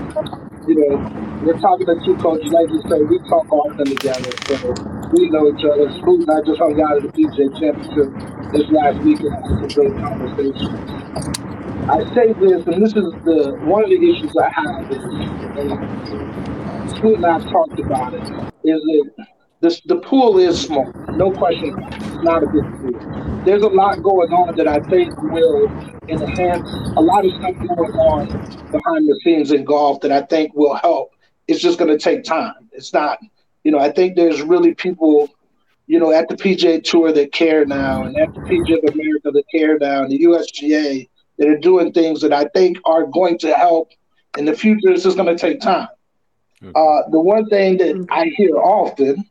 Speaker 6: you know, we're talking to two coaches. Like you said, we talk often together, so we know each other. Scoot and I just hung out at the PGA Championship this last week weekend. Had some great conversations. I say this, and this is the one of the issues I have is, and Scoot and I have talked about it, is that this, the pool is small, no question. It's not a big pool. There's a lot going on that I think will enhance a lot of stuff going on behind the scenes in golf that I think will help. It's just going to take time. It's not, you know, I think there's really people, you know, at the PGA Tour that care now, and at the PGA of America that care now, and the USGA that are doing things that I think are going to help in the future. It's just going to take time. Uh, the one thing that I hear often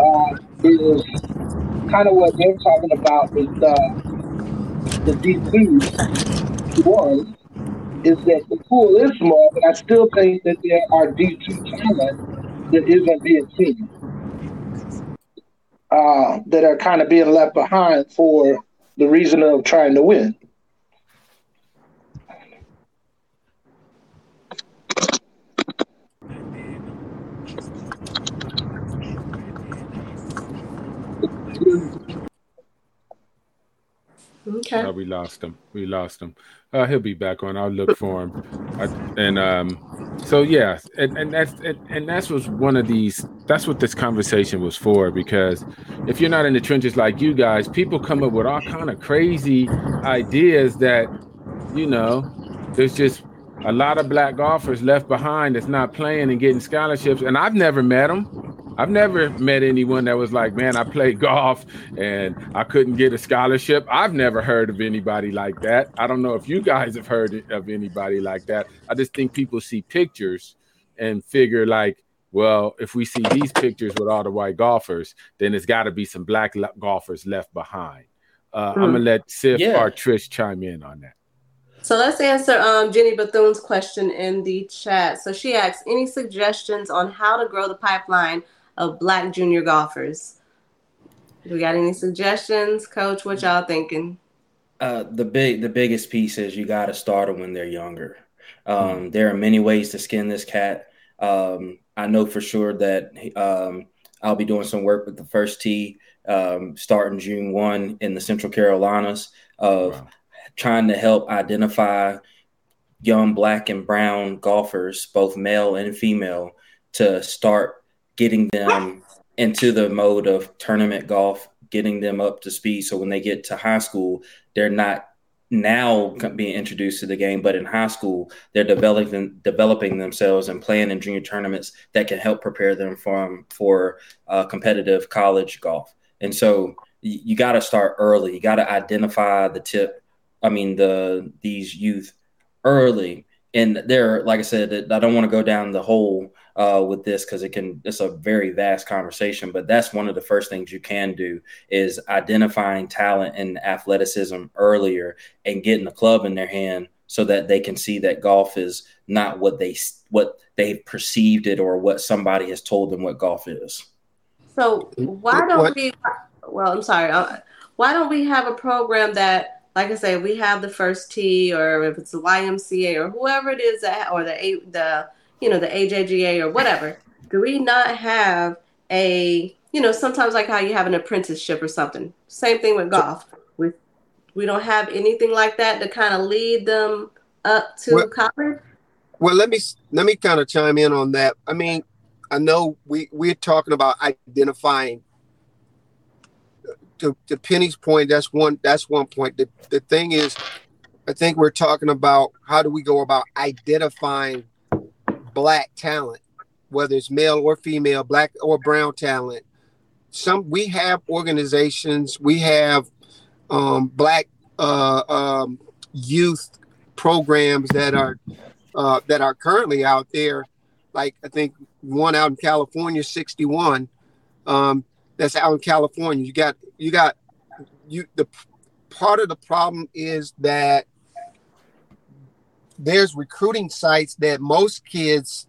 Speaker 6: uh, is kind of what they're talking about with uh, the D2 one is that the pool is small, but I still think that there are D2 talent that isn't being seen, uh, that are kind of being left behind for the reason of trying to win.
Speaker 4: Okay.
Speaker 2: Uh, we lost him. We lost him. Uh, he'll be back on. I'll look for him. I, and um, so yeah, and, and that's and, and that's was one of these. That's what this conversation was for. Because if you're not in the trenches like you guys, people come up with all kind of crazy ideas that, you know, there's just a lot of black golfers left behind that's not playing and getting scholarships. And I've never met them. I've never met anyone that was like, man, I played golf and I couldn't get a scholarship. I've never heard of anybody like that. I don't know if you guys have heard of anybody like that. I just think people see pictures and figure like, well, if we see these pictures with all the white golfers, then it's got to be some black golfers left behind. Uh, I'm gonna let Sif
Speaker 5: Yeah.
Speaker 2: or Trish chime in on that.
Speaker 4: So let's answer um, Jenny Bethune's question in the chat. So she asks, any suggestions on how to grow the pipeline of black junior golfers. We got any suggestions, Coach? What y'all thinking?
Speaker 5: Uh, the big, the biggest piece is you got to start them when they're younger. Um, there are many ways to skin this cat. Um, I know for sure that um, I'll be doing some work with the first tee um, starting June 1 in the Central Carolinas of wow. Trying to help identify young black and brown golfers, both male and female, to start getting them into the mode of tournament golf, getting them up to speed. So when they get to high school, they're not now being introduced to the game, but in high school, they're developing developing themselves and playing in junior tournaments that can help prepare them from for uh, competitive college golf. And so you, you got to start early. You got to identify the tip. I mean, the these youth early. And there, like I said, I don't want to go down the hole uh, with this because it can. It's a very vast conversation, but that's one of the first things you can do is identifying talent and athleticism earlier and getting the club in their hand so that they can see that golf is not what they what they've perceived it or what somebody has told them what golf is.
Speaker 4: So why don't what? we? Well, I'm sorry. Uh, why don't we have a program that like I said, we have the first tee, or if it's the YMCA, or whoever it is that, or the the you know the AJGA or whatever. Do we not have a you know sometimes like how you have an apprenticeship or something? Same thing with golf. We we don't have anything like that to kind of lead them up to well, college.
Speaker 7: Well, let me let me kind of chime in on that. I mean, I know we we're talking about identifying to, to Penny's point, that's one that's one point. The, the thing is, I think we're talking about how do we go about identifying black talent, whether it's male or female, black or brown talent. Some we have organizations, we have um, black uh, um, youth programs that are uh, that are currently out there. Like I think one out in California, 61. Um, that's out in California. You got you got you the part of the problem is that there's recruiting sites that most kids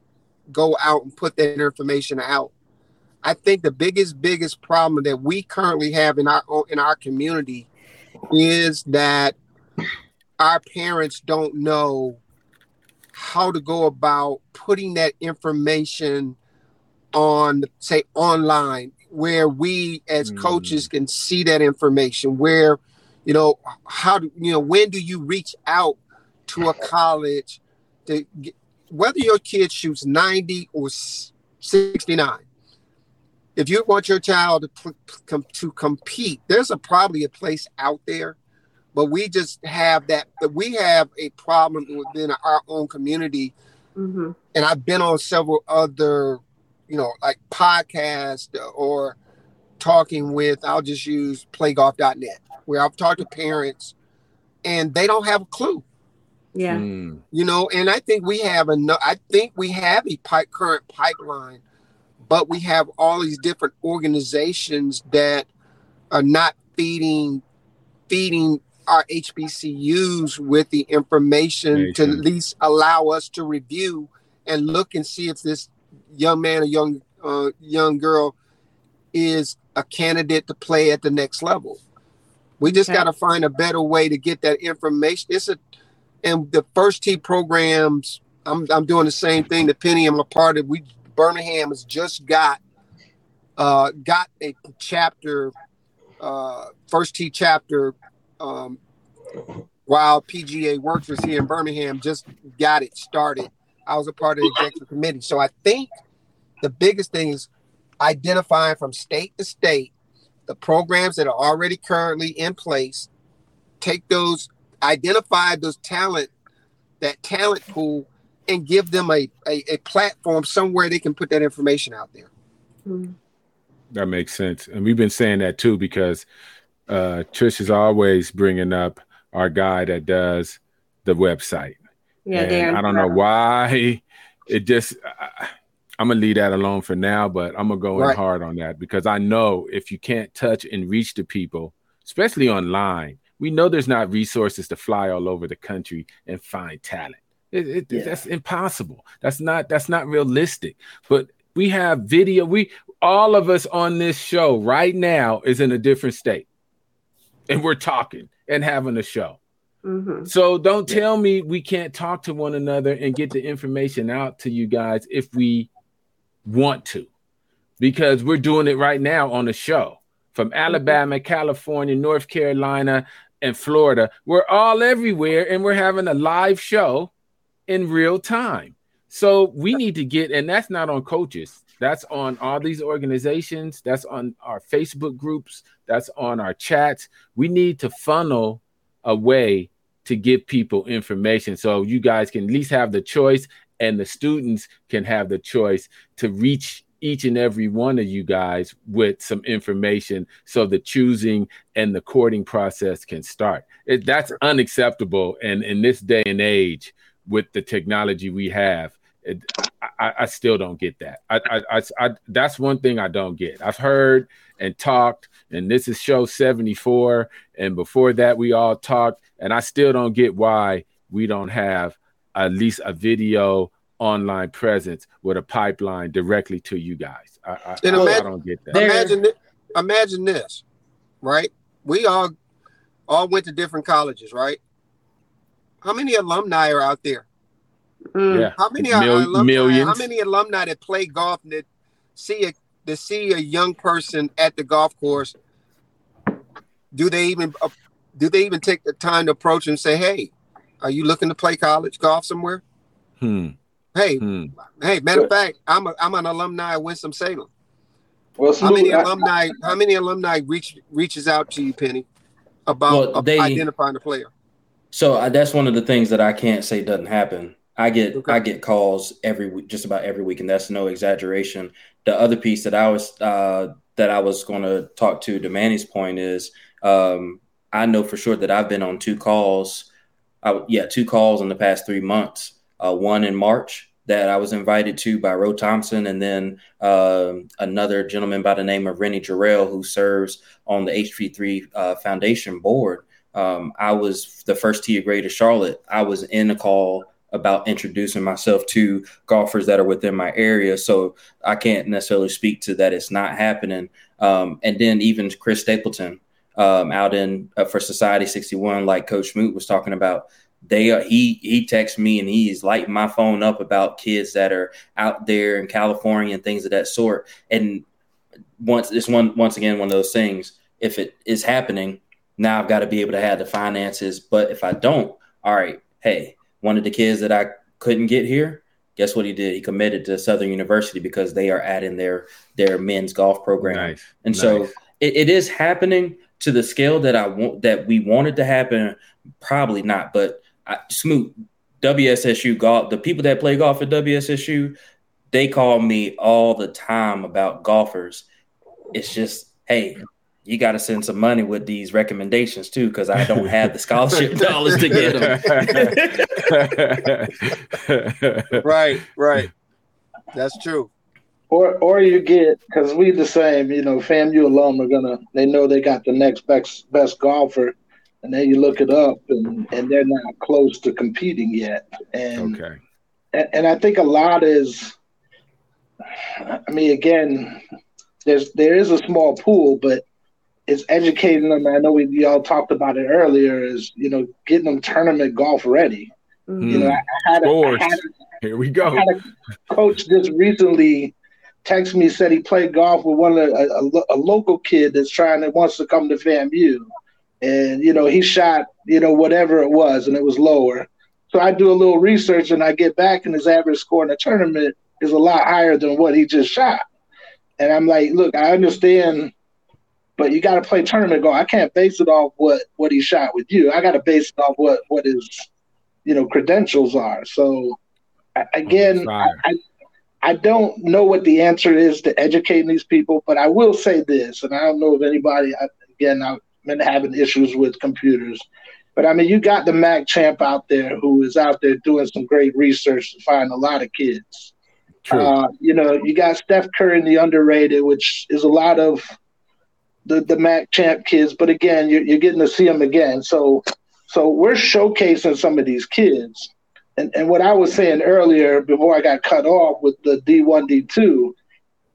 Speaker 7: go out and put that information out. I think the biggest biggest problem that we currently have in our in our community is that our parents don't know how to go about putting that information on say online where we as coaches mm. can see that information where you know how do you know when do you reach out to a college to get, whether your kid shoots 90 or 69 if you want your child to, to compete there's a probably a place out there but we just have that we have a problem within our own community mm-hmm. and i've been on several other you know, like podcast or talking with, I'll just use playgolf.net, where I've talked to parents and they don't have a clue.
Speaker 4: Yeah. Mm.
Speaker 7: You know, and I think we have enough, I think we have a pipe, current pipeline, but we have all these different organizations that are not feeding, feeding our HBCUs with the information to at least allow us to review and look and see if this young man or young uh, young girl is a candidate to play at the next level. We just okay. got to find a better way to get that information. It's a and the first tee programs. I'm I'm doing the same thing. The Penny I'm a part of. We Birmingham has just got uh, got a chapter, uh, first tee chapter. Um, while PGA Works was here in Birmingham, just got it started I was a part of the executive committee. So I think the biggest thing is identifying from state to state the programs that are already currently in place, take those, identify those talent, that talent pool, and give them a, a, a platform somewhere they can put that information out there.
Speaker 2: Hmm. That makes sense. And we've been saying that too because uh, Trish is always bringing up our guy that does the website yeah, and I don't know why it just. I, am gonna leave that alone for now, but I'm gonna go right. in hard on that because I know if you can't touch and reach the people, especially online, we know there's not resources to fly all over the country and find talent. It, it, yeah. That's impossible. That's not that's not realistic. But we have video. We all of us on this show right now is in a different state, and we're talking and having a show.
Speaker 4: Mhm.
Speaker 2: So don't tell me we can't talk to one another and get the information out to you guys if we want to, because we're doing it right now on the show from Alabama, California, North Carolina, and Florida. We're all everywhere and we're having a live show in real time. So we need to get, and that's not on coaches. That's on all these organizations. That's on our Facebook groups. That's on our chats. We need to funnel a way to give people information so you guys can at least have the choice and the students can have the choice to reach each and every one of you guys with some information so the choosing and the courting process can start. It, that's unacceptable. And in this day and age, with the technology we have, it, I, I still don't get that. I, I, I, I, that's one thing I don't get. I've heard and talked, and this is show 74. And before that, we all talked, and I still don't get why we don't have at least a video online presence with a pipeline directly to you guys. I, I,
Speaker 7: And
Speaker 2: I- I don't get that.
Speaker 7: Imagine, thi- imagine this, right? We all all went to different colleges, right? How many alumni are out there?
Speaker 4: Mm.
Speaker 2: Yeah,
Speaker 7: How many
Speaker 2: Mil-
Speaker 7: alumni?
Speaker 2: millions.
Speaker 7: How many alumni that play golf that see a to see a young person at the golf course? Do they even uh, do they even take the time to approach and say, "Hey, are you looking to play college golf somewhere?"
Speaker 2: Hmm,
Speaker 7: Hey,
Speaker 2: hmm.
Speaker 7: hey, matter of fact, I'm a, I'm an alumni of Winston Salem.
Speaker 6: Well,
Speaker 7: How many
Speaker 6: Smoot, I-
Speaker 7: alumni? How many alumni reach reaches out to you, Penny, about
Speaker 5: Well, they-
Speaker 7: identifying the player?
Speaker 5: So uh, that's one of the things that I can't say doesn't happen. I get
Speaker 7: Okay.
Speaker 5: I get calls every week, just about every week, and that's no exaggeration. The other piece that I was uh, that I was going to talk to to Manny's point is um, I know for sure that I've been on two calls. I, yeah, two calls in the past three months. Uh, one in March that I was invited to by Roe Thompson, and then um another gentleman by the name of Rennie Jarrell, who serves on the HP3 uh, Foundation board. Um, I was the first tee of Greater Charlotte. I was in a call about introducing myself to golfers that are within my area. So I can't necessarily speak to that it's not happening. Um, and then even Chris Stapleton um, out in uh, for Society 61, like Coach Smoot was talking about, they are he he texts me and he's lighting my phone up about kids that are out there in California and things of that sort. And once it's one once again one of those things. If it is happening, now I've got to be able to have the finances. But if I don't, all right, hey, one of the kids that I couldn't get here, guess what he did? He committed to Southern University because they are adding their their men's golf program.
Speaker 2: Nice.
Speaker 5: And so it, it is happening to the scale that I want that we wanted to happen. Probably not, but I, Smoot, WSSU golf, the people that play golf at WSSU, they call me all the time about golfers. It's just, hey, you got to send some money with these recommendations too, because I don't have the scholarship dollars to get them.
Speaker 7: Right, right. That's true.
Speaker 6: Or or you get because we the same, you know, FAMU alum are gonna they know they got the next best best golfer, and then you look it up and and they're not close to competing yet. And
Speaker 2: okay.
Speaker 6: and, and I think a lot is, I mean, again, there's there is a small pool, but it's educating them. I know we y'all talked about it earlier. Is you know getting them tournament golf ready.
Speaker 4: Mhm.
Speaker 6: You know, I, I had a, I had a
Speaker 2: Here we go.
Speaker 6: had a coach just recently texted me said he played golf with one of the, a, a, a local kid that's trying to wants to come to FAMU, and you know he shot you know whatever it was and it was lower. So I do a little research and I get back and his average score in the tournament is a lot higher than what he just shot. And I'm like, look, I understand, but you got to play tournament golf. I can't base it off what what he shot with you. I got to base it off what what his you know credentials are. So I- again, I, I I don't know what the answer is to educating these people, but I will say this, and I don't know if anybody. I, again, I've been having issues with computers, but I mean, you got the Mack Champ out there who is out there doing some great research to find a lot of kids. Uh, you know, you got Steph Curry in the underrated, which is a lot of the the Mack Champ kids. But again, you're, you're getting to see them again. So, so we're showcasing some of these kids. And and what I was saying earlier before I got cut off with the D one D two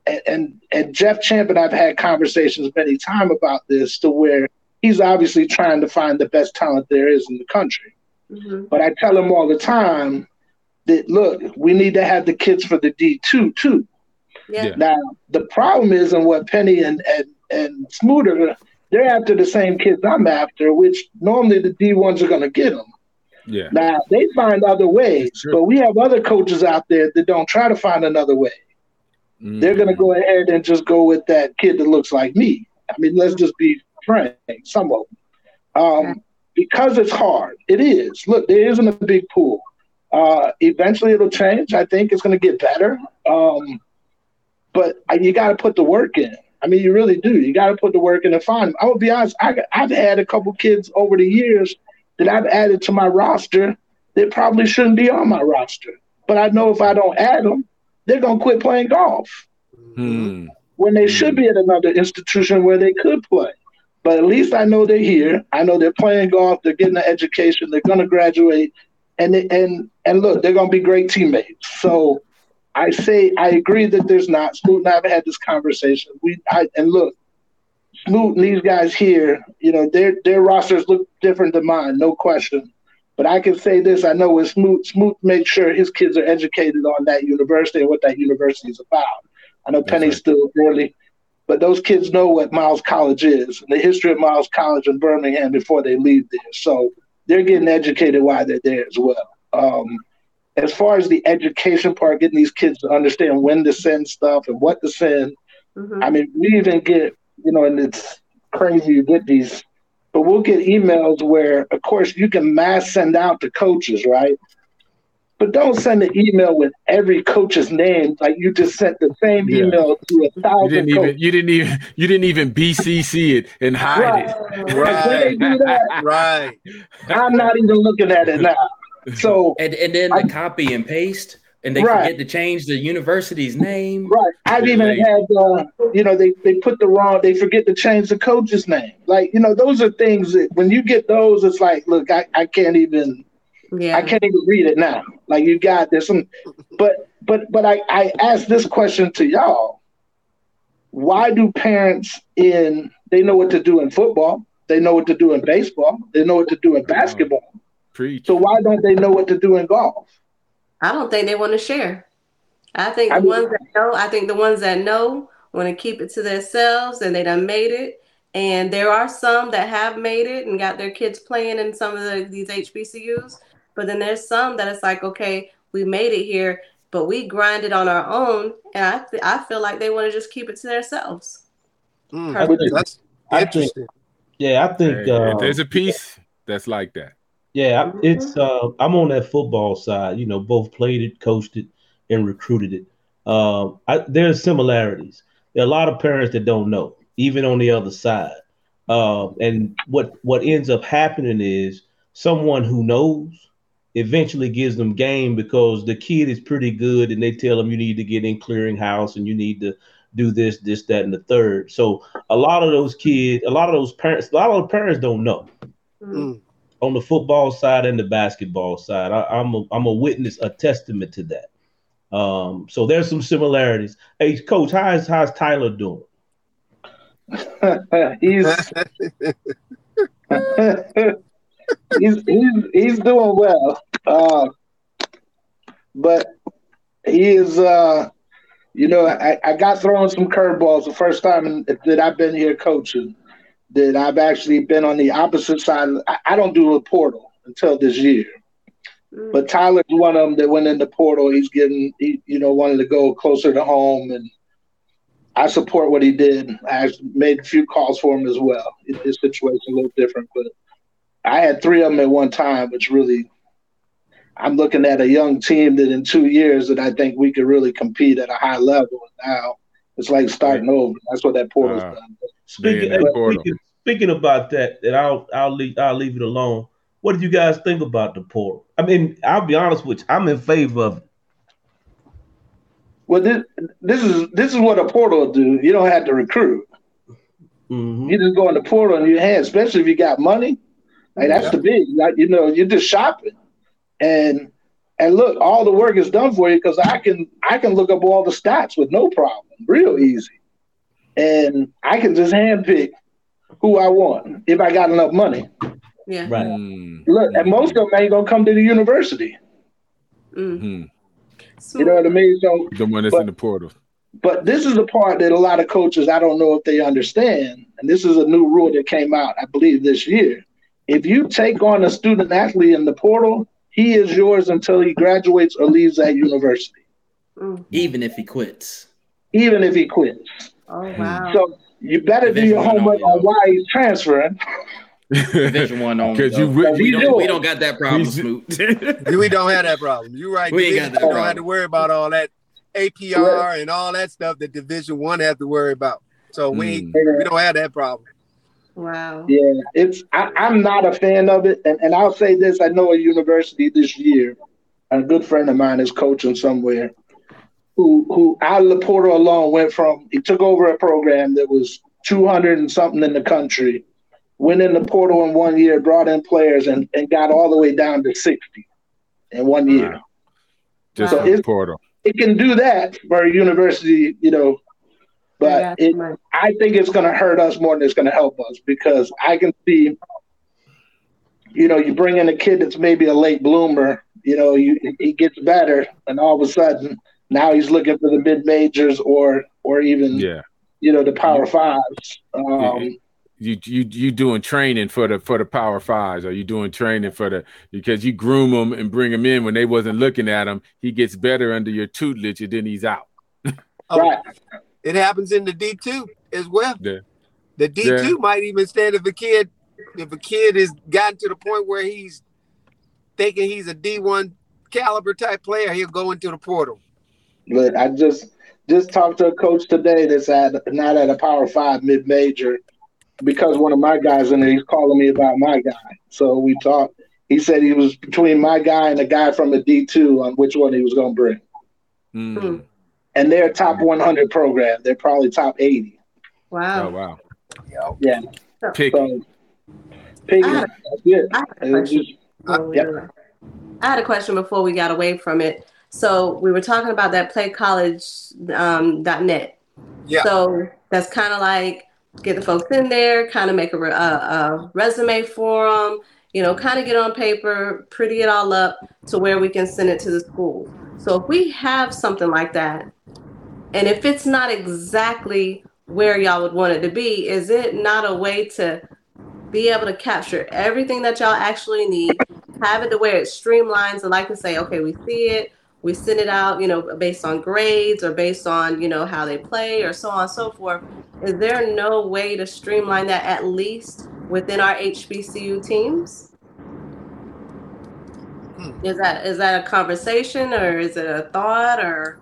Speaker 6: and, and and Jeff Champ and I've had conversations many times about this to where he's obviously trying to find the best talent there is in the country.
Speaker 4: Mm-hmm.
Speaker 6: But I tell him all the time that look, we need to have the kids for the D two too.
Speaker 4: Yeah.
Speaker 2: Yeah.
Speaker 6: Now the problem is, and what Penny and and and Smooter, they're after the same kids I'm after, which normally the D ones are going to get them.
Speaker 2: Yeah.
Speaker 6: Now they find other ways,
Speaker 2: Sure.
Speaker 6: but we have other coaches out there that don't try to find another way. They're going to go ahead and just go with that kid that looks like me. I mean, let's just be frank. Some of them, um, because it's hard. It is. Look, there isn't a big pool. Uh, eventually, it'll change. I think it's going to get better. Um, but you got to put the work in. I mean, you really do. You got to put the work in and find them. I will be honest. I, I've had a couple kids over the years that I've added to my roster that probably shouldn't be on my roster. But I know if I don't add them, they're going to quit playing golf
Speaker 2: Hmm.
Speaker 6: when they should be at another institution where they could play. But at least I know they're here. I know they're playing golf. They're getting an education. They're going to graduate, and they- and and look, they're going to be great teammates. So I say I agree that there's not. Smoot and I have had this conversation. We I and look, Smoot and these guys here, you know, their their rosters look different than mine, no question. But I can say this: I know with Smoot, Smoot makes sure his kids are educated on that university and what that university is about. I know
Speaker 2: That's
Speaker 6: Penny's
Speaker 2: right.
Speaker 6: still early, but those kids know what Miles College is and the history of Miles College in Birmingham before they leave there. So they're getting educated while they're there as well. Um, as far as the education part, getting these kids to understand when to send stuff and what to send,
Speaker 4: Mhm.
Speaker 6: I mean, we even get, you know, and it's crazy you get these, but we'll get emails where, of course, you can mass send out to coaches, right? But don't send an email with every coach's name like you just sent the same
Speaker 2: Yeah.
Speaker 6: email to a
Speaker 2: You
Speaker 6: thousand
Speaker 2: didn't
Speaker 6: coaches.
Speaker 2: even you didn't even you didn't even BCC it and hide it.
Speaker 6: Like, when they do that,
Speaker 7: Right.
Speaker 6: I'm not even looking at it now. So,
Speaker 5: And and then
Speaker 6: I-
Speaker 5: the copy and paste, and they
Speaker 6: Right.
Speaker 5: forget to change the university's name.
Speaker 6: right, I've even
Speaker 2: like-
Speaker 6: had, uh, you know, they, they put the wrong, they forget to change the coach's name. Like, you know, those are things that when you get those, it's like, look, I, I can't even,
Speaker 4: Yeah.
Speaker 6: I can't even read it now. Like you got there's some, but but but I I asked this question to y'all. Why do parents in they know what to do in football, they know what to do in baseball, they know what to do in basketball.
Speaker 2: Preach.
Speaker 6: So why don't they know what to do in golf?
Speaker 4: I don't think they want to share. I think
Speaker 6: I
Speaker 4: the
Speaker 6: mean-
Speaker 4: ones that know, I think the ones that know want to keep it to themselves and they done made it. And there are some that have made it and got their kids playing in some of the, these HBCUs. But then there's some that it's like, okay, we made it here, but we grinded on our own. And I, th- I feel like they want to just keep it to themselves.
Speaker 7: Mm,
Speaker 4: I
Speaker 3: think-
Speaker 7: that's
Speaker 3: I think- Yeah, I think.
Speaker 2: Hey,
Speaker 3: uh,
Speaker 2: there's a piece that's like that.
Speaker 3: Yeah, I- it's uh, I'm on that football side. You know, both played it, coached it, and recruited it. Um, I, there's similarities. There are a lot of parents that don't know, even on the other side. Um, and what what ends up happening is someone who knows eventually gives them game because the kid is pretty good, and they tell them you need to get in clearinghouse and you need to do this, this, that, and the third. So a lot of those kids, a lot of those parents, a lot of the parents don't know
Speaker 7: Mm.
Speaker 3: On the football side and the basketball side. I, I'm a, I'm a witness, a testament to that. Um, so there's some similarities. Hey, coach, how's how's Tyler doing?
Speaker 6: he's, he's he's he's doing well. Uh, but he is uh you know, I, I got thrown some curveballs the first time that I've been here coaching. That I've actually been on the opposite side. I, I don't do a portal until this year.
Speaker 4: Mm.
Speaker 6: But Tyler's one of them that went in the portal. He's getting, he, you know, wanted to go closer to home, and I support what he did. I made a few calls for him as well. His situation a little different, but I had three of them at one time, which really, I'm looking at a young team that in two years that I think we could really compete at a high level. Now it's like starting over. That's what that portal's
Speaker 2: Uh,
Speaker 6: done.
Speaker 3: Speaking,
Speaker 2: in that portal.
Speaker 3: speaking, speaking about that, and I'll I'll leave I'll leave it alone. What do you guys think about the portal? I mean, I'll be honest with you, I'm in favor of it.
Speaker 6: Well, this this is this is what a portal will do. You don't have to recruit.
Speaker 3: Mhm.
Speaker 6: You just go in the portal in your hand, especially if you got money. Like that's
Speaker 7: Yeah.
Speaker 6: the big, like, you know, you're just shopping. And and look, all the work is done for you because I can I can look up all the stats with no problem, real easy, and I can just handpick who I want if I got enough money.
Speaker 4: Yeah.
Speaker 3: Right.
Speaker 2: Mm,
Speaker 6: Look, and most of them ain't gonna come to the university.
Speaker 4: Mm.
Speaker 2: mm.
Speaker 6: You know what I mean? So,
Speaker 2: The one that's
Speaker 6: But-
Speaker 2: in the portal.
Speaker 6: but this is the part that a lot of coaches I don't know if they understand, and this is a new rule that came out, I believe, this year. If you take on a student athlete in the portal, he is yours until he graduates or leaves that university,
Speaker 4: Mm.
Speaker 5: even if he quits.
Speaker 6: even if he quits.
Speaker 4: Oh wow.
Speaker 6: So you better do your homework
Speaker 5: only,
Speaker 6: on why he's transferring.
Speaker 5: Division one only.
Speaker 2: Because you,
Speaker 5: though.
Speaker 2: re-
Speaker 5: we
Speaker 6: do.
Speaker 5: don't we don't got that problem, Smoot.
Speaker 7: We don't have that problem. You're right.
Speaker 5: We ain't got that
Speaker 7: two don't have to worry about all that APR and all that stuff that Division One has to worry about. So we
Speaker 2: Mm.
Speaker 7: we don't have that problem.
Speaker 4: wow.
Speaker 6: Yeah, it's I, I'm not a fan of it, and, and I'll say this: I know a university this year, a good friend of mine is coaching somewhere, who who out of the portal alone went from he took over a program that was 200 and something in the country, went in the portal in one year, brought in players, and, and got all the way down to 60 in one year.
Speaker 2: Wow. Just
Speaker 4: Wow.
Speaker 2: on the portal.
Speaker 6: It can do that for a university, you know, but
Speaker 4: Yeah,
Speaker 6: it. I think it's going to hurt us more than it's going to help us because I can see, you know, you bring in a kid that's maybe a late bloomer, you know, you, he gets better, and all of a sudden now he's looking for the mid majors or or even
Speaker 2: Yeah.
Speaker 6: you know the power fives. Um,
Speaker 2: Yeah. You you you doing training for the for the power fives? Are you doing training for the because you groom them and bring them in when they wasn't looking at him? He gets better under your tutelage, and then he's out.
Speaker 7: Oh,
Speaker 6: Right.
Speaker 7: It happens in the D two as well.
Speaker 2: Yeah.
Speaker 7: The D two
Speaker 2: Yeah.
Speaker 7: might even stand if a kid if a kid has gotten to the point where he's thinking he's a D one caliber type player, he'll go into the portal.
Speaker 6: But I just just talked to a coach today that's at not at a Power Five mid major because one of my guys in there. He's calling me about my guy. So we talked. He said he was between my guy and a guy from a D two on which one he was going to bring.
Speaker 2: Mm.
Speaker 6: And they're top 100 program. They're probably top 80. Wow.
Speaker 2: Oh
Speaker 4: Wow.
Speaker 2: wow!
Speaker 6: Yeah.
Speaker 2: Pick
Speaker 6: So pick
Speaker 4: I had
Speaker 6: That's it.
Speaker 4: I had a question.
Speaker 6: just-
Speaker 4: before
Speaker 6: yeah.
Speaker 4: I had a question before we got away from it. So we were talking about that playcollege.net. Um, net.
Speaker 7: Yeah.
Speaker 4: So that's kind of like get the folks in there, kind of make a, a, a resume for them, you know, kind of get on paper, pretty it all up to where we can send it to the school. So if we have something like that, and if it's not exactly where y'all would want it to be, is it not a way to be able to capture everything that y'all actually need, have it to where it streamlines and like to say, okay, we see it, we send it out, you know, based on grades or based on, you know, how they play or so on and so forth. Is there no way to streamline that at least within our HBCU teams? Is that is that a conversation or is it a thought or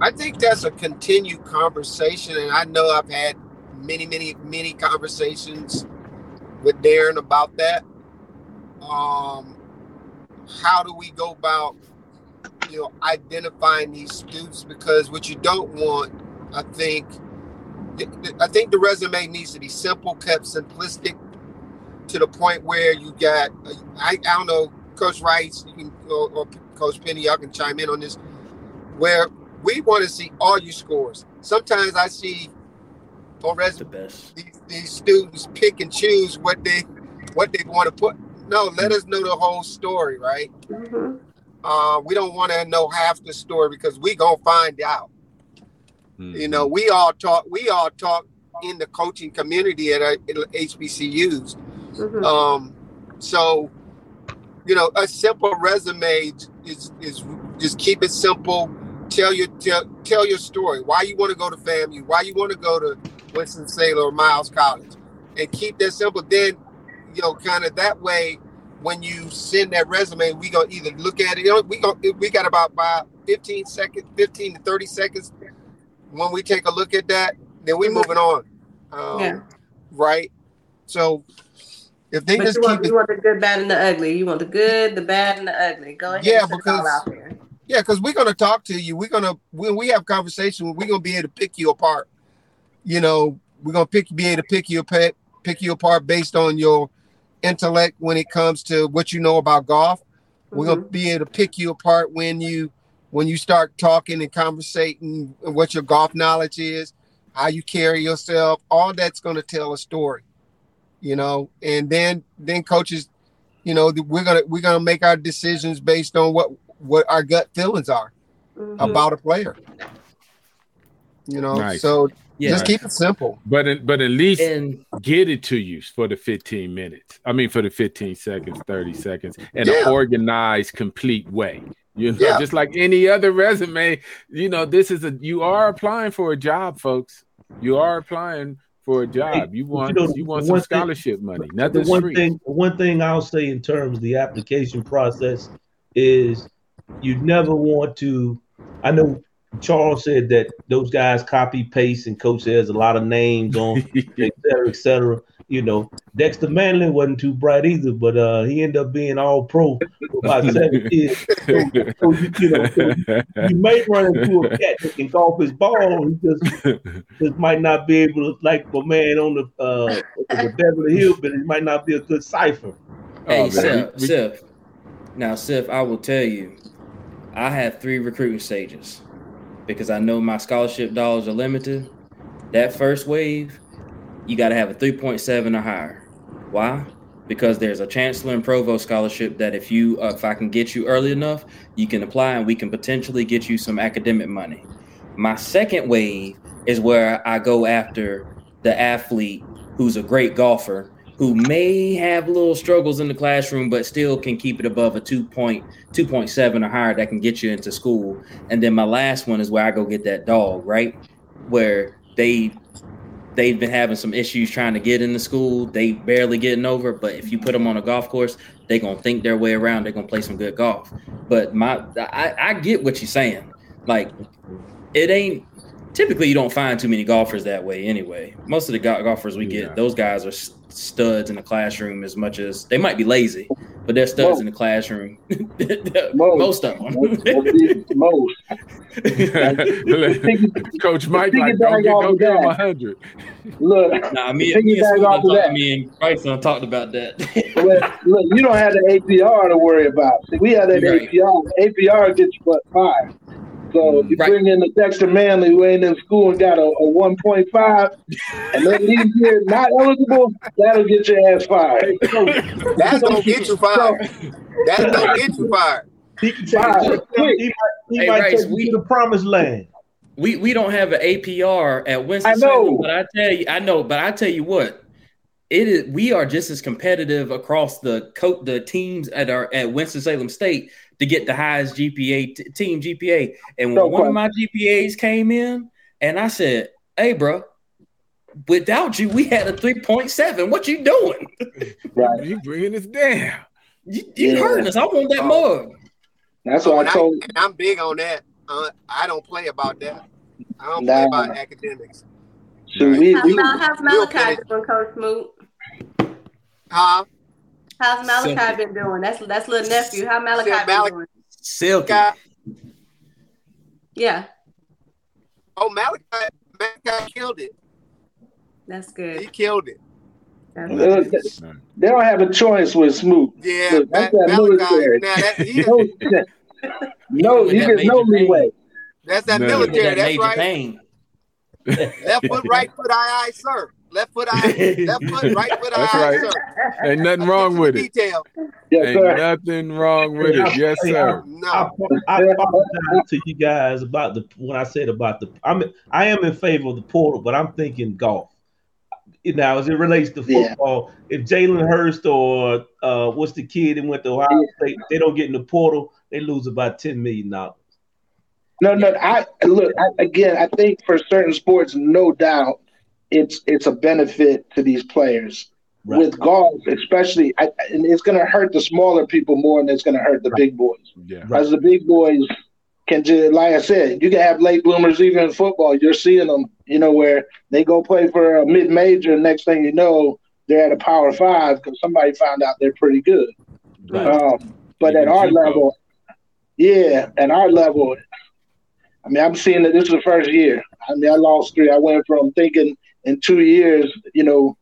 Speaker 7: I think that's a continued conversation, and I know I've had many, many, many conversations with Darren about that. Um, how do we go about, you know, identifying these students? Because what you don't want, I think, th- th- I think the resume needs to be simple, kept simplistic, to the point where you got, uh, I, I don't know, Coach Rice, you can, or, or Coach Penny, y'all can chime in on this, where we want to see all your scores. Sometimes I see on
Speaker 5: the
Speaker 7: resume
Speaker 5: best.
Speaker 7: these, these students pick and choose what they what they want to put. No, let us know the whole story, right?
Speaker 4: Mhm.
Speaker 7: Uh, we don't want to know half the story because we gonna find out. You know, we all talk. We all talk in the coaching community at our at HBCUs.
Speaker 4: Mhm.
Speaker 7: Um, so, you know, a simple resume is is just keep it simple. Tell your tell tell your story. Why you want to go to FAMU? Why you want to go to Winston Salem or Miles College? And keep that simple. Then, you know, kind of that way. When you send that resume, we gonna either look at it. We go. We got about about 15 seconds, 15 to 30 seconds. When we take a look at that, then we
Speaker 4: Mhm.
Speaker 7: moving on. Um,
Speaker 4: Yeah.
Speaker 7: Right. So if they
Speaker 4: But
Speaker 7: just
Speaker 4: you
Speaker 7: keep
Speaker 4: want,
Speaker 7: it
Speaker 4: you want the good, bad, and the ugly. You want the good, the bad, and the ugly. Go ahead.
Speaker 7: Yeah,
Speaker 4: and
Speaker 7: because-. Yeah, because we're gonna talk to you. We're gonna when we have conversation, we're gonna be able to pick you apart. You know, we're gonna pick be able to pick you apart, pick you apart based on your intellect when it comes to what you know about golf, We're gonna be able to pick you apart when you when you start talking and conversating, what your golf knowledge is, how you carry yourself. All that's gonna tell a story, you know. And then then coaches, you know, we're gonna we're gonna make our decisions based on what what our gut feelings are
Speaker 4: Mhm.
Speaker 7: about a player. You know,
Speaker 2: Nice.
Speaker 7: so
Speaker 5: Yeah.
Speaker 7: just keep it simple.
Speaker 2: But at- but at least
Speaker 5: And
Speaker 2: get it to you for the 15 minutes. I mean, for the 15 seconds, 30 seconds, in
Speaker 7: Yeah.
Speaker 2: an organized, complete way. You know,
Speaker 7: Yeah.
Speaker 2: just like any other resume, you know, this is a you are applying for a job, folks. You are applying for a job. You want
Speaker 3: know,
Speaker 2: you want some
Speaker 3: one thing-
Speaker 2: scholarship money.
Speaker 3: the one
Speaker 2: free.
Speaker 3: thing the one thing I'll say in terms of the application process is you never want to I know Charles said that those guys copy paste and coach says a lot of names on et cetera, et cetera. You know, Dexter Manley wasn't too bright either, but uh, he ended up being all pro for about seven years. So, so you, you know, so you may run into a cat that can golf his ball. He just, just might not be able to, like my man on the uh, the Beverly Hills, but he might not be a good cipher.
Speaker 5: Hey,
Speaker 2: Oh, man.
Speaker 5: Sif,
Speaker 2: We-
Speaker 5: Sif. Now, Sif, I will tell you, I have three recruiting stages because I know my scholarship dollars are limited. That first wave, you got to have a 3.7 or higher. Why? Because there's a chancellor and provost scholarship that if you, uh, if I can get you early enough, you can apply and we can potentially get you some academic money. My second wave is where I go after the athlete who's a great golfer who may have little struggles in the classroom, but still can keep it above a 2.2.7 or higher that can get you into school. And then my last one is where I go get that dog, right? Where they they've been having some issues trying to get into school. They barely getting over, but if you put them on a golf course, they're gonna think their way around. They're gonna play some good golf. But my I, I get what you're saying. Like it ain't typically you don't find too many golfers that way anyway. Most of the go- golfers we get,
Speaker 2: Yeah.
Speaker 5: those guys are studs in the classroom as much as they might be lazy, but they're studs
Speaker 6: Most.
Speaker 5: in the classroom.
Speaker 6: Most.
Speaker 5: Most of them.
Speaker 6: Most.
Speaker 2: Coach Mike, like,
Speaker 6: Piggyback
Speaker 2: don't get
Speaker 6: off
Speaker 2: go
Speaker 6: of
Speaker 2: give him hundred.
Speaker 6: Look,
Speaker 5: nah, me,
Speaker 6: Piggyback
Speaker 5: me and Sue
Speaker 6: off of
Speaker 5: talked-
Speaker 6: that.
Speaker 5: me and Bryce done talked about that.
Speaker 6: look, look, you don't have the APR to worry about. See, we have that
Speaker 5: Right.
Speaker 6: APR. APR gets you but five. So if you
Speaker 5: Right.
Speaker 6: bring in the Dexter Manley who ain't in school and got a, a 1.5, and then he's here not eligible, that'll get your ass fired.
Speaker 7: That's gonna get you fired. That's gonna get you fired.
Speaker 3: He can take
Speaker 6: Five.
Speaker 3: he might, he
Speaker 5: Hey,
Speaker 3: might
Speaker 5: Rice,
Speaker 3: take you
Speaker 5: we-
Speaker 3: to the promised land.
Speaker 5: we we don't have an APR at Winston
Speaker 6: I know.
Speaker 5: Salem, but I tell you, I know, but I tell you what, it is. We are just as competitive across the co- the teams at our at Winston Salem State to get the highest GPA t- team GPA. And when
Speaker 6: No
Speaker 5: one of my GPAs came in, and I said, "Hey, bro." Without you, we had a three point seven. What you doing?
Speaker 6: Right.
Speaker 2: You bringing us down.
Speaker 5: You, you
Speaker 6: Yeah.
Speaker 5: hurting us. I want that
Speaker 7: Oh.
Speaker 5: mug.
Speaker 6: That's
Speaker 7: So
Speaker 6: what
Speaker 7: when
Speaker 6: I
Speaker 7: I,
Speaker 6: told.
Speaker 7: and I'm big on that. Uh, I don't play about that. I don't
Speaker 6: Nah.
Speaker 7: play about academics.
Speaker 6: So we,
Speaker 4: How's,
Speaker 6: we,
Speaker 4: Mal- how's
Speaker 7: we'll
Speaker 4: Malachi doing, Coach Smoot?
Speaker 7: Huh?
Speaker 4: How's Malachi
Speaker 5: Simple.
Speaker 4: been doing? That's that's little nephew. How Malachi
Speaker 7: Yeah,
Speaker 4: been
Speaker 7: Malachi-
Speaker 4: doing?
Speaker 5: Silky.
Speaker 4: Yeah,
Speaker 7: oh, Malachi, Malachi killed it.
Speaker 4: that's good.
Speaker 7: He killed it.
Speaker 6: Uh, they don't have a choice with Smoot.
Speaker 7: Yeah,
Speaker 6: Look, that's that
Speaker 7: Malachi.
Speaker 6: military.
Speaker 7: Now that, he,
Speaker 6: No, no,
Speaker 5: With
Speaker 6: you get no
Speaker 5: major
Speaker 6: leeway.
Speaker 7: that's that
Speaker 2: No.
Speaker 7: military.
Speaker 5: That
Speaker 7: That's right.
Speaker 5: pain.
Speaker 7: Left foot, right foot, aye, aye, sir. Left foot, aye, left foot, right foot, aye,
Speaker 2: That's
Speaker 7: aye,
Speaker 2: right.
Speaker 7: sir.
Speaker 2: Ain't nothing wrong with it.
Speaker 7: Detail.
Speaker 6: Yes,
Speaker 2: Ain't
Speaker 6: sir.
Speaker 2: nothing wrong with it. Yes,
Speaker 3: Hey,
Speaker 2: sir.
Speaker 3: I,
Speaker 7: No.
Speaker 3: I apologize to you guys about the when I said about the. I'm I am in favor of the portal, but I'm thinking golf. Now, as it relates to
Speaker 6: Yeah.
Speaker 3: football, if Jalen Hurts or uh, what's the kid that went to Ohio State, they don't get in the portal, they lose about ten million dollars.
Speaker 6: No, no. I look I, again. I think for certain sports, no doubt, it's it's a benefit to these players.
Speaker 3: Right.
Speaker 6: With golf, especially, I, and it's going to hurt the smaller people more than it's going to hurt the big boys.
Speaker 2: Yeah.
Speaker 3: Right.
Speaker 6: As the big boys can just, like I said, you can have late bloomers even in football. You're seeing them, you know, where they go play for a mid major, and next thing you know, they're at a power five because somebody found out they're pretty good.
Speaker 2: Right.
Speaker 6: Um, but
Speaker 2: Even
Speaker 6: at our
Speaker 2: JUCO.
Speaker 6: level, yeah, at our level, I mean, I'm seeing that this is the first year. I mean, I lost three. I went from thinking in two years, you know,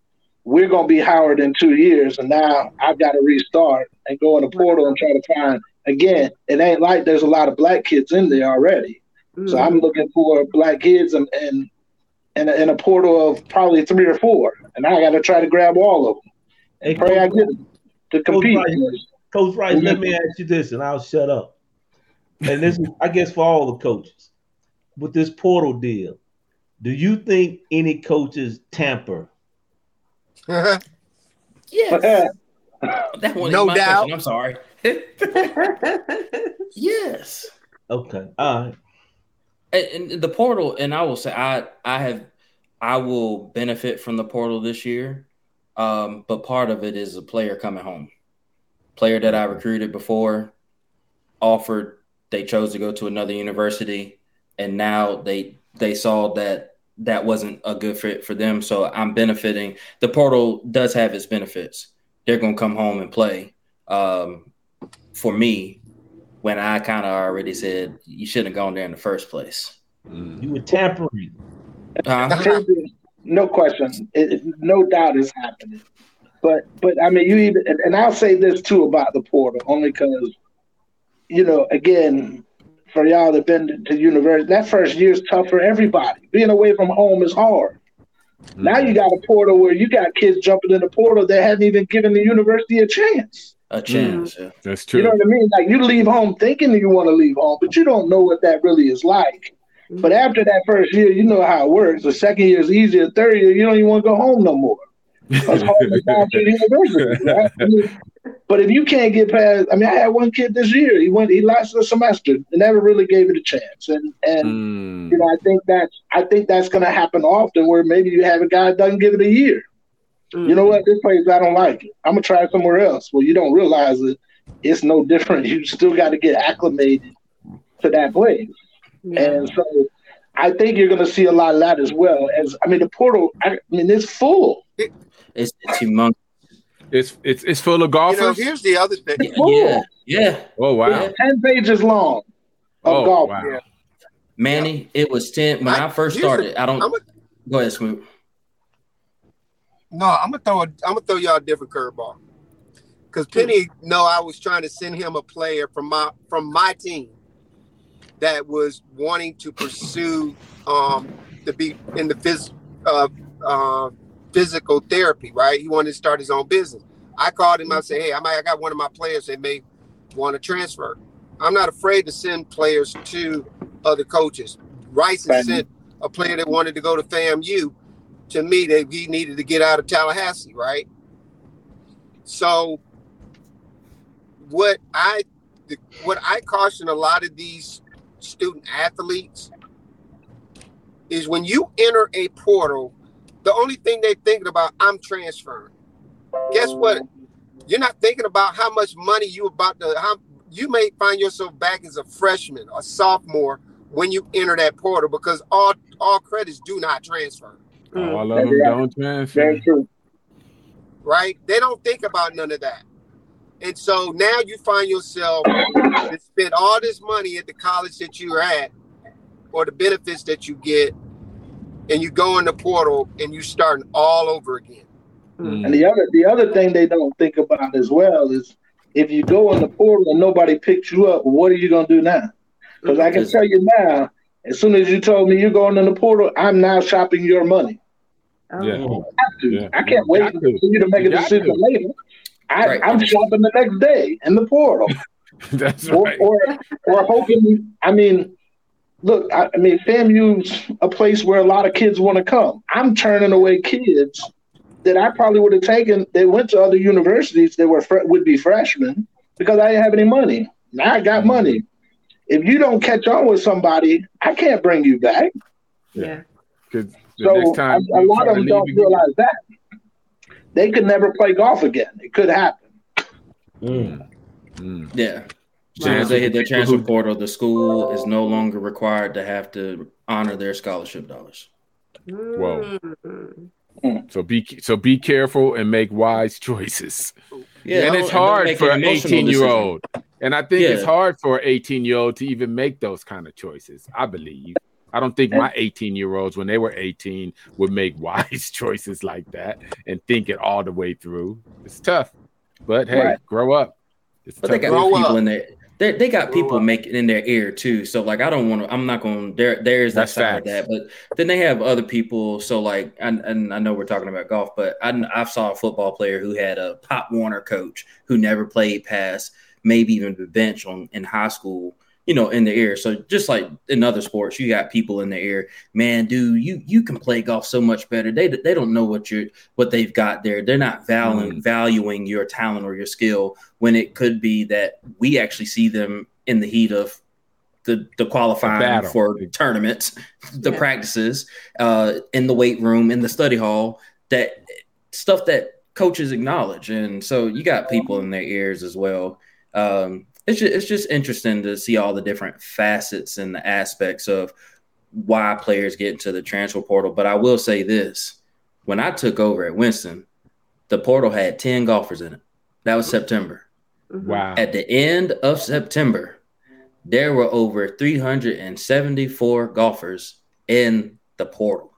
Speaker 6: we're going to be Howard in two years, and now I've got to restart and go in the portal and try to find again, it ain't like there's a lot of black kids in there already. So I'm mm. looking for black kids and and and a, and a portal of probably three or four, and I got to try to grab all of them.
Speaker 3: Hey,
Speaker 6: Pray I get them to
Speaker 3: Coach
Speaker 6: compete.
Speaker 3: Rice, Coach Rice, let me ask you this, and I'll shut up. And this is, I guess, for all the coaches with this portal deal. Do you think any coaches tamper?
Speaker 5: Yes. That one
Speaker 7: No
Speaker 5: my
Speaker 7: doubt.
Speaker 5: question. I'm sorry. yes.
Speaker 3: Okay, all right.
Speaker 5: And, and the portal, and I will say, I I have, I will benefit from the portal this year, um, but part of it is a player coming home, player that I recruited before, offered, they chose to go to another university, and now they they saw that that wasn't a good fit for them. So I'm benefiting. The portal does have its benefits. They're gonna come home and play. Um, for me, when I kind of already said you shouldn't have gone there in the first place.
Speaker 3: You were tampering.
Speaker 5: Huh?
Speaker 6: no question, it, it- no doubt is happening. But but I mean, you even and, and I'll say this too about the portal, only because you know, again, for y'all that been to, to university, that first year is tough for everybody. Being away from home is hard. Now you mm-hmm. got a portal where you got kids jumping in the portal that haven't even given the university a chance.
Speaker 5: A chance. Mm. yeah.
Speaker 2: That's true.
Speaker 6: You know what I mean? Like you leave home thinking that you want to leave home, but you don't know what that really is like. But mm. after that first year, you know how it works. The second year is easier. Third year, you don't even want to go home no more. Because home is down to the university. Right? I mean, but if you can't get past, I mean, I had one kid this year. He went, he lasted a semester, and never really gave it a chance. And and
Speaker 2: Mm.
Speaker 6: you know, I think that's I think that's going to happen often, where maybe you have a guy that doesn't give it a year. You know what? This place I don't like it. I'm gonna try somewhere else. Well, you don't realize it. It's no different. You still got to get acclimated to that place. And so I think you're going to see a lot of that as well. As I mean, the portal. I, I mean, it's full.
Speaker 5: It's, it's humongous.
Speaker 2: It's it's it's full of
Speaker 7: You know,
Speaker 2: golfers.
Speaker 7: here's the other thing.
Speaker 5: Yeah. Yeah.
Speaker 2: oh wow.
Speaker 5: Yeah.
Speaker 6: Ten pages long of
Speaker 2: Oh
Speaker 6: golf.
Speaker 2: wow.
Speaker 7: Yeah.
Speaker 5: Manny, it was 10. When I,
Speaker 7: I-
Speaker 5: first
Speaker 7: here's the-
Speaker 5: started, I don't.
Speaker 7: A-
Speaker 5: go ahead, Smoot.
Speaker 7: No, I'm gonna throw a, I'm gonna throw y'all a different curveball. Because Penny, know I was trying to send him a player from my from my team that was wanting to pursue um to be in the phys, uh, uh, physical therapy, right? He wanted to start his own business. I called him. I mm-hmm. said, "Hey, I might I got one of my players that may want to transfer. I'm not afraid to send players to other coaches. Rice has sent a player that wanted to go to FAMU to me that he needed to get out of Tallahassee, right? So what I what I caution a lot of these student athletes is when you enter a portal, the only thing they're thinking about, I'm transferring. Guess what? You're not thinking about how much money you about to how you may find yourself back as a freshman or sophomore when you enter that portal because all all credits do not transfer.
Speaker 2: All of them don't transfer.
Speaker 7: Right? They don't think about none of that. And so now you find yourself to spend all this money at the college that you're at or the benefits that you get, and you go in the portal and you starting all over again.
Speaker 2: Mm.
Speaker 6: And the other the other thing they don't think about as well is if you go in the portal and nobody picks you up, what are you gonna do now? Because I can tell you now, as soon as you told me you're going in the portal, I'm now shopping your money.
Speaker 2: Yeah.
Speaker 3: Oh,
Speaker 6: I.
Speaker 2: Yeah.
Speaker 6: I can't wait for you to make a decision later. I,
Speaker 5: Right.
Speaker 6: I'm shopping the next day in the portal,
Speaker 2: That's
Speaker 6: or,
Speaker 2: right.
Speaker 6: or or hoping. I mean, look, I, I mean, FAMU's a place where a lot of kids want to come. I'm turning away kids that I probably would have taken. They went to other universities that were fre- would be freshmen because I didn't have any money. Now I got money. If you don't catch on with somebody, I can't bring you back.
Speaker 4: Yeah.
Speaker 2: Because the
Speaker 6: So
Speaker 2: next time
Speaker 6: a, a lot of them don't
Speaker 2: leave again-
Speaker 6: realize that they could never play golf again. It could happen.
Speaker 3: mm.
Speaker 2: Mm.
Speaker 5: Yeah. As soon as they hit their transfer portal, the school is no longer required to have to honor their scholarship dollars.
Speaker 2: Whoa.
Speaker 4: Mm.
Speaker 2: So be so be careful and make wise choices.
Speaker 5: Yeah,
Speaker 2: and it's hard
Speaker 5: make
Speaker 2: for
Speaker 5: an
Speaker 2: an
Speaker 5: emotional
Speaker 2: 18 year
Speaker 5: decision.
Speaker 2: old. And I think it's hard for an 18 year old to even make those kind of choices. I believe. I don't think my 18 year olds, when they were 18, would make wise choices like that and think it all the way through. It's tough, but hey,
Speaker 6: Right.
Speaker 2: grow up. It's
Speaker 5: But they got people
Speaker 7: up.
Speaker 5: in there. They they got people making in their ear too. So like I don't want to. I'm not going. There there is that side of that, but then they have other people. So like and, and I know we're talking about golf, but I I saw a football player who had a Pop Warner coach who never played past maybe even the bench on in high school. You know, in the ear. So just like in other sports, you got people in the ear. Man, dude, you you can play golf so much better. They they don't know what you're what they've got there. They're not valuing
Speaker 2: Mm.
Speaker 5: valuing your talent or your skill when it could be that we actually see them in the heat of the the qualifying
Speaker 2: battle.
Speaker 5: for tournaments, the
Speaker 4: Yeah.
Speaker 5: practices, uh, in the weight room, in the study hall, that stuff that coaches acknowledge, and so you got people in their ears as well. Um, it's just, it's just interesting to see all the different facets and the aspects of why players get into the transfer portal. But I will say this: when I took over at Winston, the portal had ten golfers in it. That was September.
Speaker 4: Mhm.
Speaker 2: Wow.
Speaker 5: At the end of September, there were over 374 golfers in the portal.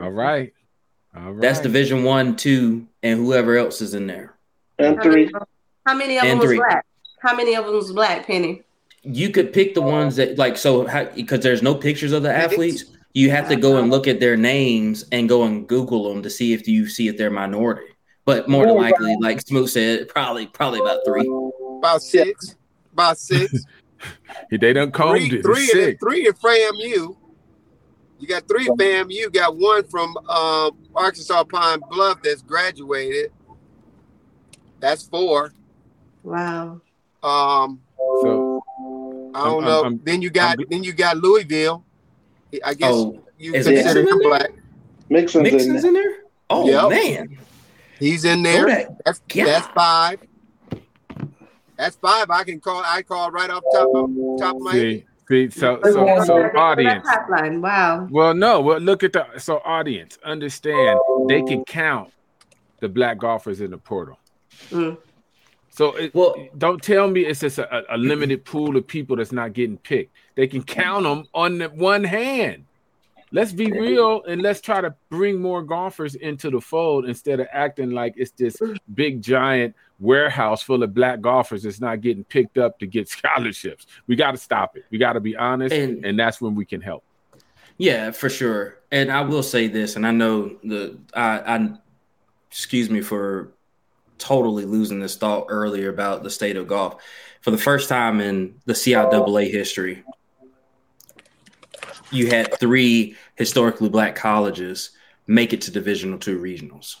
Speaker 2: All right. All right.
Speaker 5: That's Division One, Two, and whoever else is in there.
Speaker 6: And three.
Speaker 4: How many of
Speaker 5: And
Speaker 4: them was
Speaker 5: three.
Speaker 4: black? How many of them was black, Penny?
Speaker 5: You could pick the ones that like so because there's no pictures of the athletes. You have to go and look at their names and go and Google them to see if you see if they're minority. But more than
Speaker 6: Oh,
Speaker 5: likely, like Smoot said, probably probably about three.
Speaker 7: About six. About six.
Speaker 2: They done combed
Speaker 7: three,
Speaker 2: it.
Speaker 7: three,
Speaker 2: It's
Speaker 7: in, three in FAMU. You got three in FAMU. Got one from um, Arkansas Pine Bluff that's graduated. That's four.
Speaker 4: Wow.
Speaker 7: Um,
Speaker 2: So
Speaker 7: I don't
Speaker 2: I'm-
Speaker 7: know.
Speaker 2: I'm-
Speaker 7: then you got
Speaker 2: I'm-
Speaker 7: then you got Louisville. I guess
Speaker 5: Oh,
Speaker 7: you
Speaker 5: is
Speaker 7: consider
Speaker 5: Mixon
Speaker 7: him black.
Speaker 6: Mixon's in
Speaker 5: Mixon's
Speaker 6: there.
Speaker 5: in there. Oh
Speaker 7: Yep.
Speaker 5: man,
Speaker 7: He's in there.
Speaker 5: Kodak.
Speaker 7: That's,
Speaker 5: Yeah.
Speaker 7: that's five. That's five. I can call. I call right off top of top of my
Speaker 2: see,
Speaker 7: head.
Speaker 2: see, so so so audience.
Speaker 4: Wow.
Speaker 2: Well, no. Well, look at the so audience. Understand they can count the black golfers in the portal.
Speaker 4: Mm.
Speaker 2: So it,
Speaker 5: Well-
Speaker 2: don't tell me it's just a, a limited pool of people that's not getting picked. They can count them on the one hand. Let's be real and let's try to bring more golfers into the fold instead of acting like it's this big giant warehouse full of black golfers that's not getting picked up to get scholarships. We got to stop it. We got to be honest,
Speaker 5: And-
Speaker 2: and that's when we can help.
Speaker 5: Yeah, for sure. And I will say this, and I know the I, I excuse me for totally losing this thought earlier about the state of golf. For the first time in the CIAA history, you had three historically black colleges make it to divisional two regionals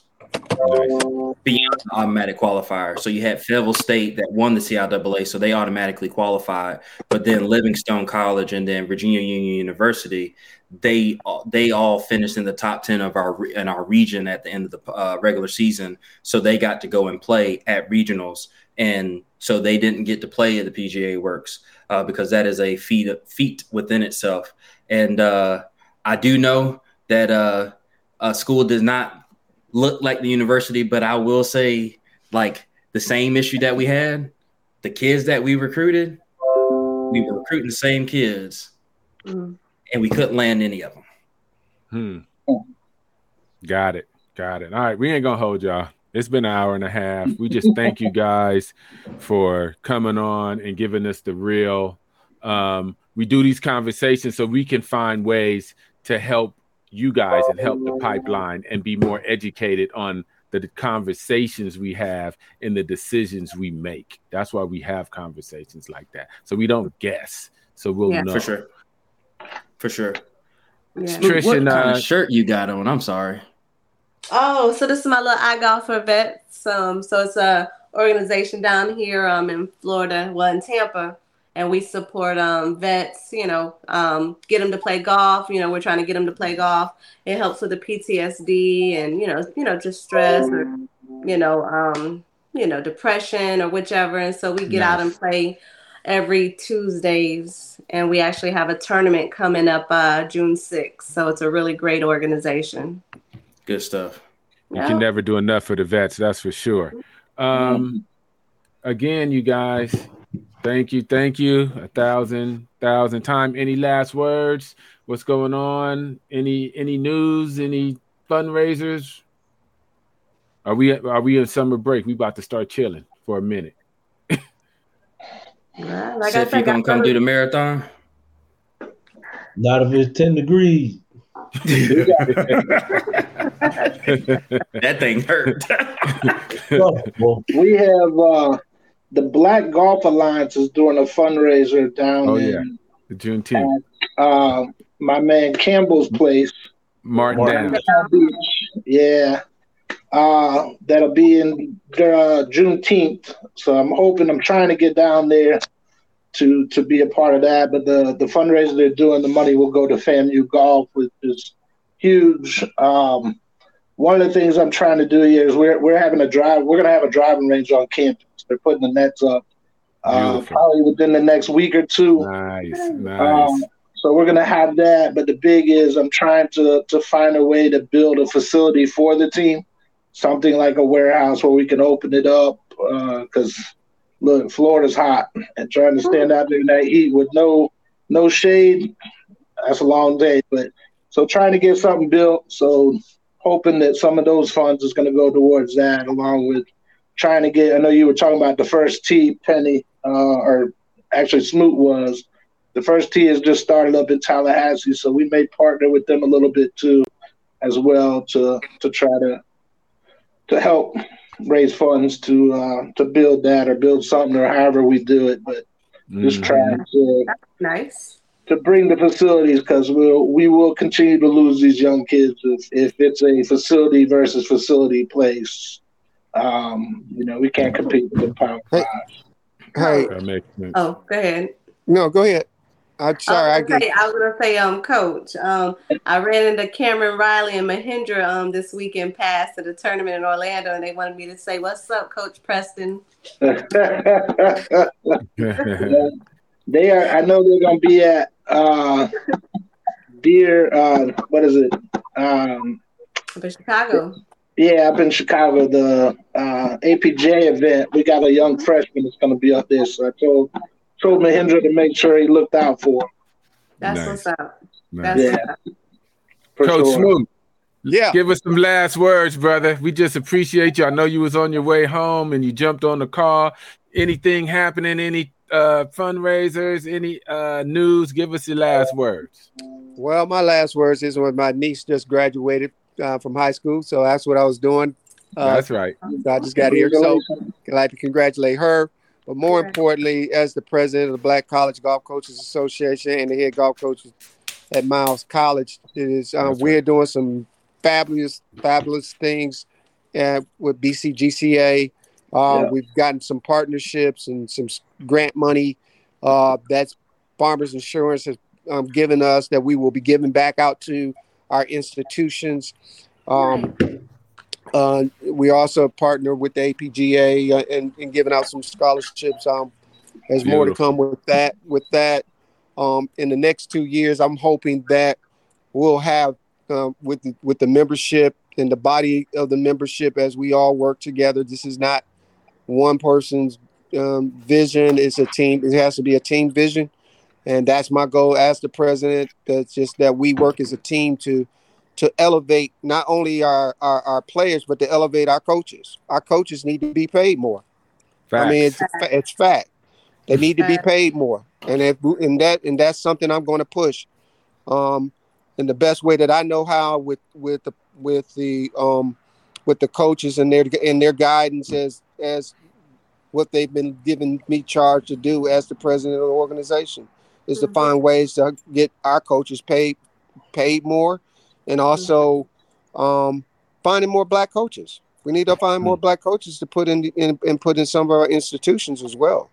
Speaker 5: Beyond the automatic qualifier. So you had Fayetteville State that won the CIAA, so they automatically qualified. But then Livingstone College and then Virginia Union University, they they all finished in the top ten of our in our region at the end of the uh, regular season. So they got to go and play at regionals, and so they didn't get to play at the PGA Works uh, because that is a feat feat within itself. And uh, I do know that uh, a school does not look like the university, but I will say, like the same issue that we had, the kids that we recruited, we were recruiting the same kids,
Speaker 4: Mm.
Speaker 5: and we couldn't land any of them.
Speaker 2: Hmm. Got it. Got it. All right. We ain't gonna hold y'all. It's been an hour and a half. We just thank you guys for coming on and giving us the real. Um, we do these conversations so we can find ways to help you guys and help the pipeline and be more educated on the conversations we have and the decisions we make. That's why we have conversations like that. So we don't guess. So we'll
Speaker 4: Yeah.
Speaker 2: know.
Speaker 5: For sure, for sure.
Speaker 4: Yeah.
Speaker 2: Trish
Speaker 5: what
Speaker 2: and,
Speaker 5: kind
Speaker 2: uh,
Speaker 5: of shirt you got on? I'm sorry.
Speaker 4: Oh, so this is my little I Golf for Vets. Um, so it's a organization down here um in Florida, well in Tampa, and we support um vets. You know, um, get them to play golf. You know, we're trying to get them to play golf. It helps with the PTSD and you know, you know, just stress or you know, um, you know, depression or whichever. And so we get out and play every Tuesdays, and we actually have a tournament coming up uh June 6th. So it's a really great organization.
Speaker 5: Good stuff.
Speaker 2: You
Speaker 4: Yeah.
Speaker 2: can never do enough for the vets, that's for sure. Um, again, you guys, thank you, thank you, a thousand, thousand time. Any last words? What's going on? Any any news? Any fundraisers? Are we are we in summer break? We about to start chilling for a minute.
Speaker 4: like
Speaker 5: so
Speaker 4: I
Speaker 5: if you're gonna
Speaker 4: got
Speaker 5: come
Speaker 4: some-
Speaker 5: do the marathon,
Speaker 3: Not if it's 10 degrees.
Speaker 5: that thing hurt.
Speaker 3: Well,
Speaker 6: We have uh, the Black Golf Alliance is doing a fundraiser down
Speaker 2: Oh, yeah.
Speaker 6: in
Speaker 2: Juneteenth.
Speaker 6: uh, my man Campbell's place.
Speaker 2: Martin
Speaker 3: Martin.
Speaker 6: Beach. Yeah. Uh, that'll be in uh, Juneteenth. So I'm hoping, I'm trying to get down there to to be a part of that. But the, the fundraiser they're doing, the money will go to FAMU Golf, which is huge. Um, one of the things I'm trying to do here is we're, we're having a drive, we're going to have a driving range on campus. They're putting the nets up uh, probably within the next week or two.
Speaker 2: Nice,
Speaker 6: Um, so we're gonna have that, but the big is I'm trying to to find a way to build a facility for the team, something like a warehouse where we can open it up. Because look, Florida's hot, and trying to stand out there in that heat with no no shade, that's a long day. But so trying to get something built. So hoping that some of those funds is going to go towards that, along with trying to get. I know you were talking about the first tee, Penny, uh, or actually Smoot was. The first tee has just started up in Tallahassee, so we may partner with them a little bit too, as well to to try to to help raise funds to uh, to build that or build something or however we do it. But just
Speaker 2: Mhm.
Speaker 6: trying to
Speaker 4: Nice.
Speaker 6: to bring the facilities because we'll we will continue to lose these young kids if, if it's a facility versus facility place. Um, you know, we can't compete with the power
Speaker 7: Hey.
Speaker 6: five.
Speaker 7: Hey,
Speaker 2: That.
Speaker 4: Oh, go ahead.
Speaker 7: no, go ahead. I'm sorry. I
Speaker 4: I was, gonna say, I was gonna say, um, Coach. Um, I ran into Cameron Riley and Mahindra um this weekend past at a tournament in Orlando, and they wanted me to say, "What's up, Coach Preston?"
Speaker 6: they are. I know they're going to be at uh, Deer. Uh, what is it? Um,
Speaker 4: Up Chicago.
Speaker 6: Yeah, up in Chicago, the uh, APJ event. We got a young freshman that's going to be up there. So I told told Mahindra to make sure he looked out for him.
Speaker 4: That's
Speaker 2: Nice.
Speaker 4: what's up.
Speaker 2: Nice.
Speaker 4: That's
Speaker 6: Yeah.
Speaker 4: what's up.
Speaker 2: Coach
Speaker 6: sure.
Speaker 2: Smoot,
Speaker 7: yeah.
Speaker 2: give us some last words, brother. We just appreciate you. I know you was on your way home and you jumped on the car. Anything happening? Any uh, fundraisers? Any uh, news? Give us your last words.
Speaker 7: Well, my last words is when my niece just graduated uh, from high school, so that's what I was doing. Uh,
Speaker 2: That's right.
Speaker 7: I just got here, so I'd like to congratulate her. But more importantly, as the president of the Black College Golf Coaches Association and the head golf coaches at Miles College, it is um, we're doing some fabulous, fabulous things uh, with BCGCA. Uh,
Speaker 6: Yeah.
Speaker 7: We've gotten some partnerships and some grant money uh, that's Farmers Insurance has um, given us that we will be giving back out to our institutions. Um, uh, we also partner with the APGA uh, and, and giving out some scholarships. Um, there's more to come with that. With that, um, in the next two years, I'm hoping that we'll have uh, with the, with the membership and the body of the membership as we all work together. This is not one person's um, vision; it's a team. It has to be a team vision, and that's my goal as the president. That's just that we work as a team to to elevate not only our, our, our players, but to elevate our coaches. Our coaches need to be paid more. I mean, it's, it's fact. They need to be paid more, and if and that and that's something I'm going to push, um, in the best way that I know how with with the with the um with the coaches and their and their guidance as as what they've been giving me charge to do as the president of the organization is to
Speaker 4: Mhm.
Speaker 7: find ways to get our coaches paid paid more, and also um, finding more black coaches. We need to find more black coaches to put in, in and put in some of our institutions as well.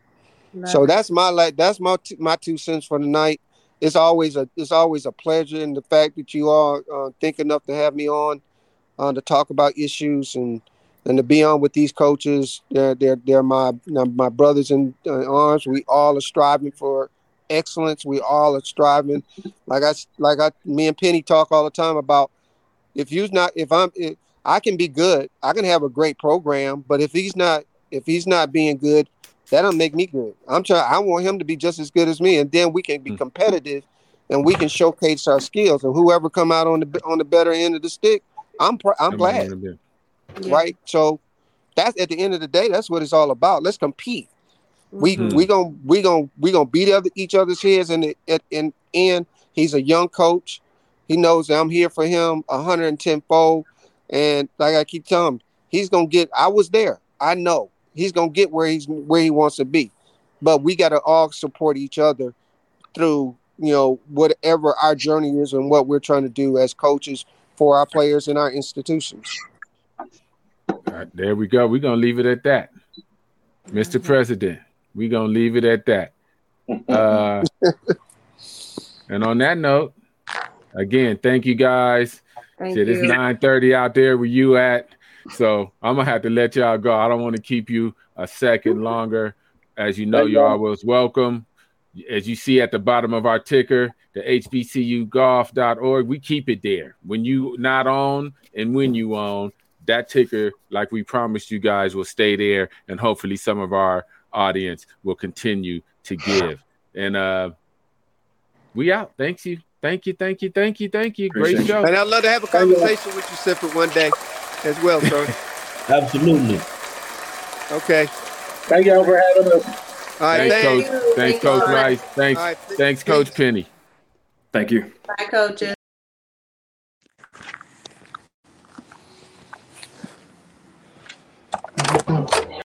Speaker 7: So that's my like that's my t- my two cents for tonight. It's always a it's always a pleasure, and the fact that you all uh, think enough to have me on uh, to talk about issues and and to be on with these coaches. They're they're, they're my my brothers in arms. We all are striving for excellence. We all are striving. Like I like I me and Penny talk all the time about if you's not if I'm if I can be good, I can have a great program, but if he's not if he's not being good, that don't make me good. I'm trying. I want him to be just as good as me, and then we can be
Speaker 2: Mm.
Speaker 7: competitive, and we can showcase our skills. And whoever come out on the on the better end of the stick, I'm pr- I'm glad,
Speaker 4: Yeah.
Speaker 7: right? So that's at the end of the day, that's what it's all about. Let's compete. We
Speaker 2: Mhm.
Speaker 7: we gonna we gonna we gonna beat other, each other's heads in the at, in end. He's a young coach. He knows that I'm here for him 110 fold. And like I keep telling him, he's gonna get. I was there. I know he's gonna get where he's where he wants to be. But we got to all support each other through you know whatever our journey is and what we're trying to do as coaches for our players and our institutions.
Speaker 2: All right, there we go. We're gonna leave it at that. Mr. President, we're gonna leave it at that. Uh, and on that note, again, thank you guys.
Speaker 4: Thank
Speaker 2: Shit, it's
Speaker 4: you.
Speaker 2: 9:30 out there where you at. So I'm gonna have to let y'all go. I don't want to keep you a second longer. As you know,
Speaker 6: Thank
Speaker 2: you're
Speaker 6: y'all.
Speaker 2: always welcome. As you see at the bottom of our ticker, the hbcugolf.org, we keep it there. When you not on and when you on, that ticker, like we promised you guys, will stay there, and hopefully some of our audience will continue to give. And uh we out. Thank you. Thank you. Thank you. Thank you. Thank you. Great
Speaker 5: Appreciate
Speaker 2: show.
Speaker 7: And I'd love to have a conversation with you, Siffer, one day as well, sir.
Speaker 3: Absolutely.
Speaker 7: Okay.
Speaker 6: Thank y'all for having us.
Speaker 7: All right.
Speaker 2: Thanks,
Speaker 7: Thanks.
Speaker 2: Coach. Thanks,
Speaker 4: Thank you.
Speaker 2: Coach Rice. Thanks,
Speaker 7: All right.
Speaker 2: thanks, Coach Penny.
Speaker 5: Thank you.
Speaker 4: Bye, coaches.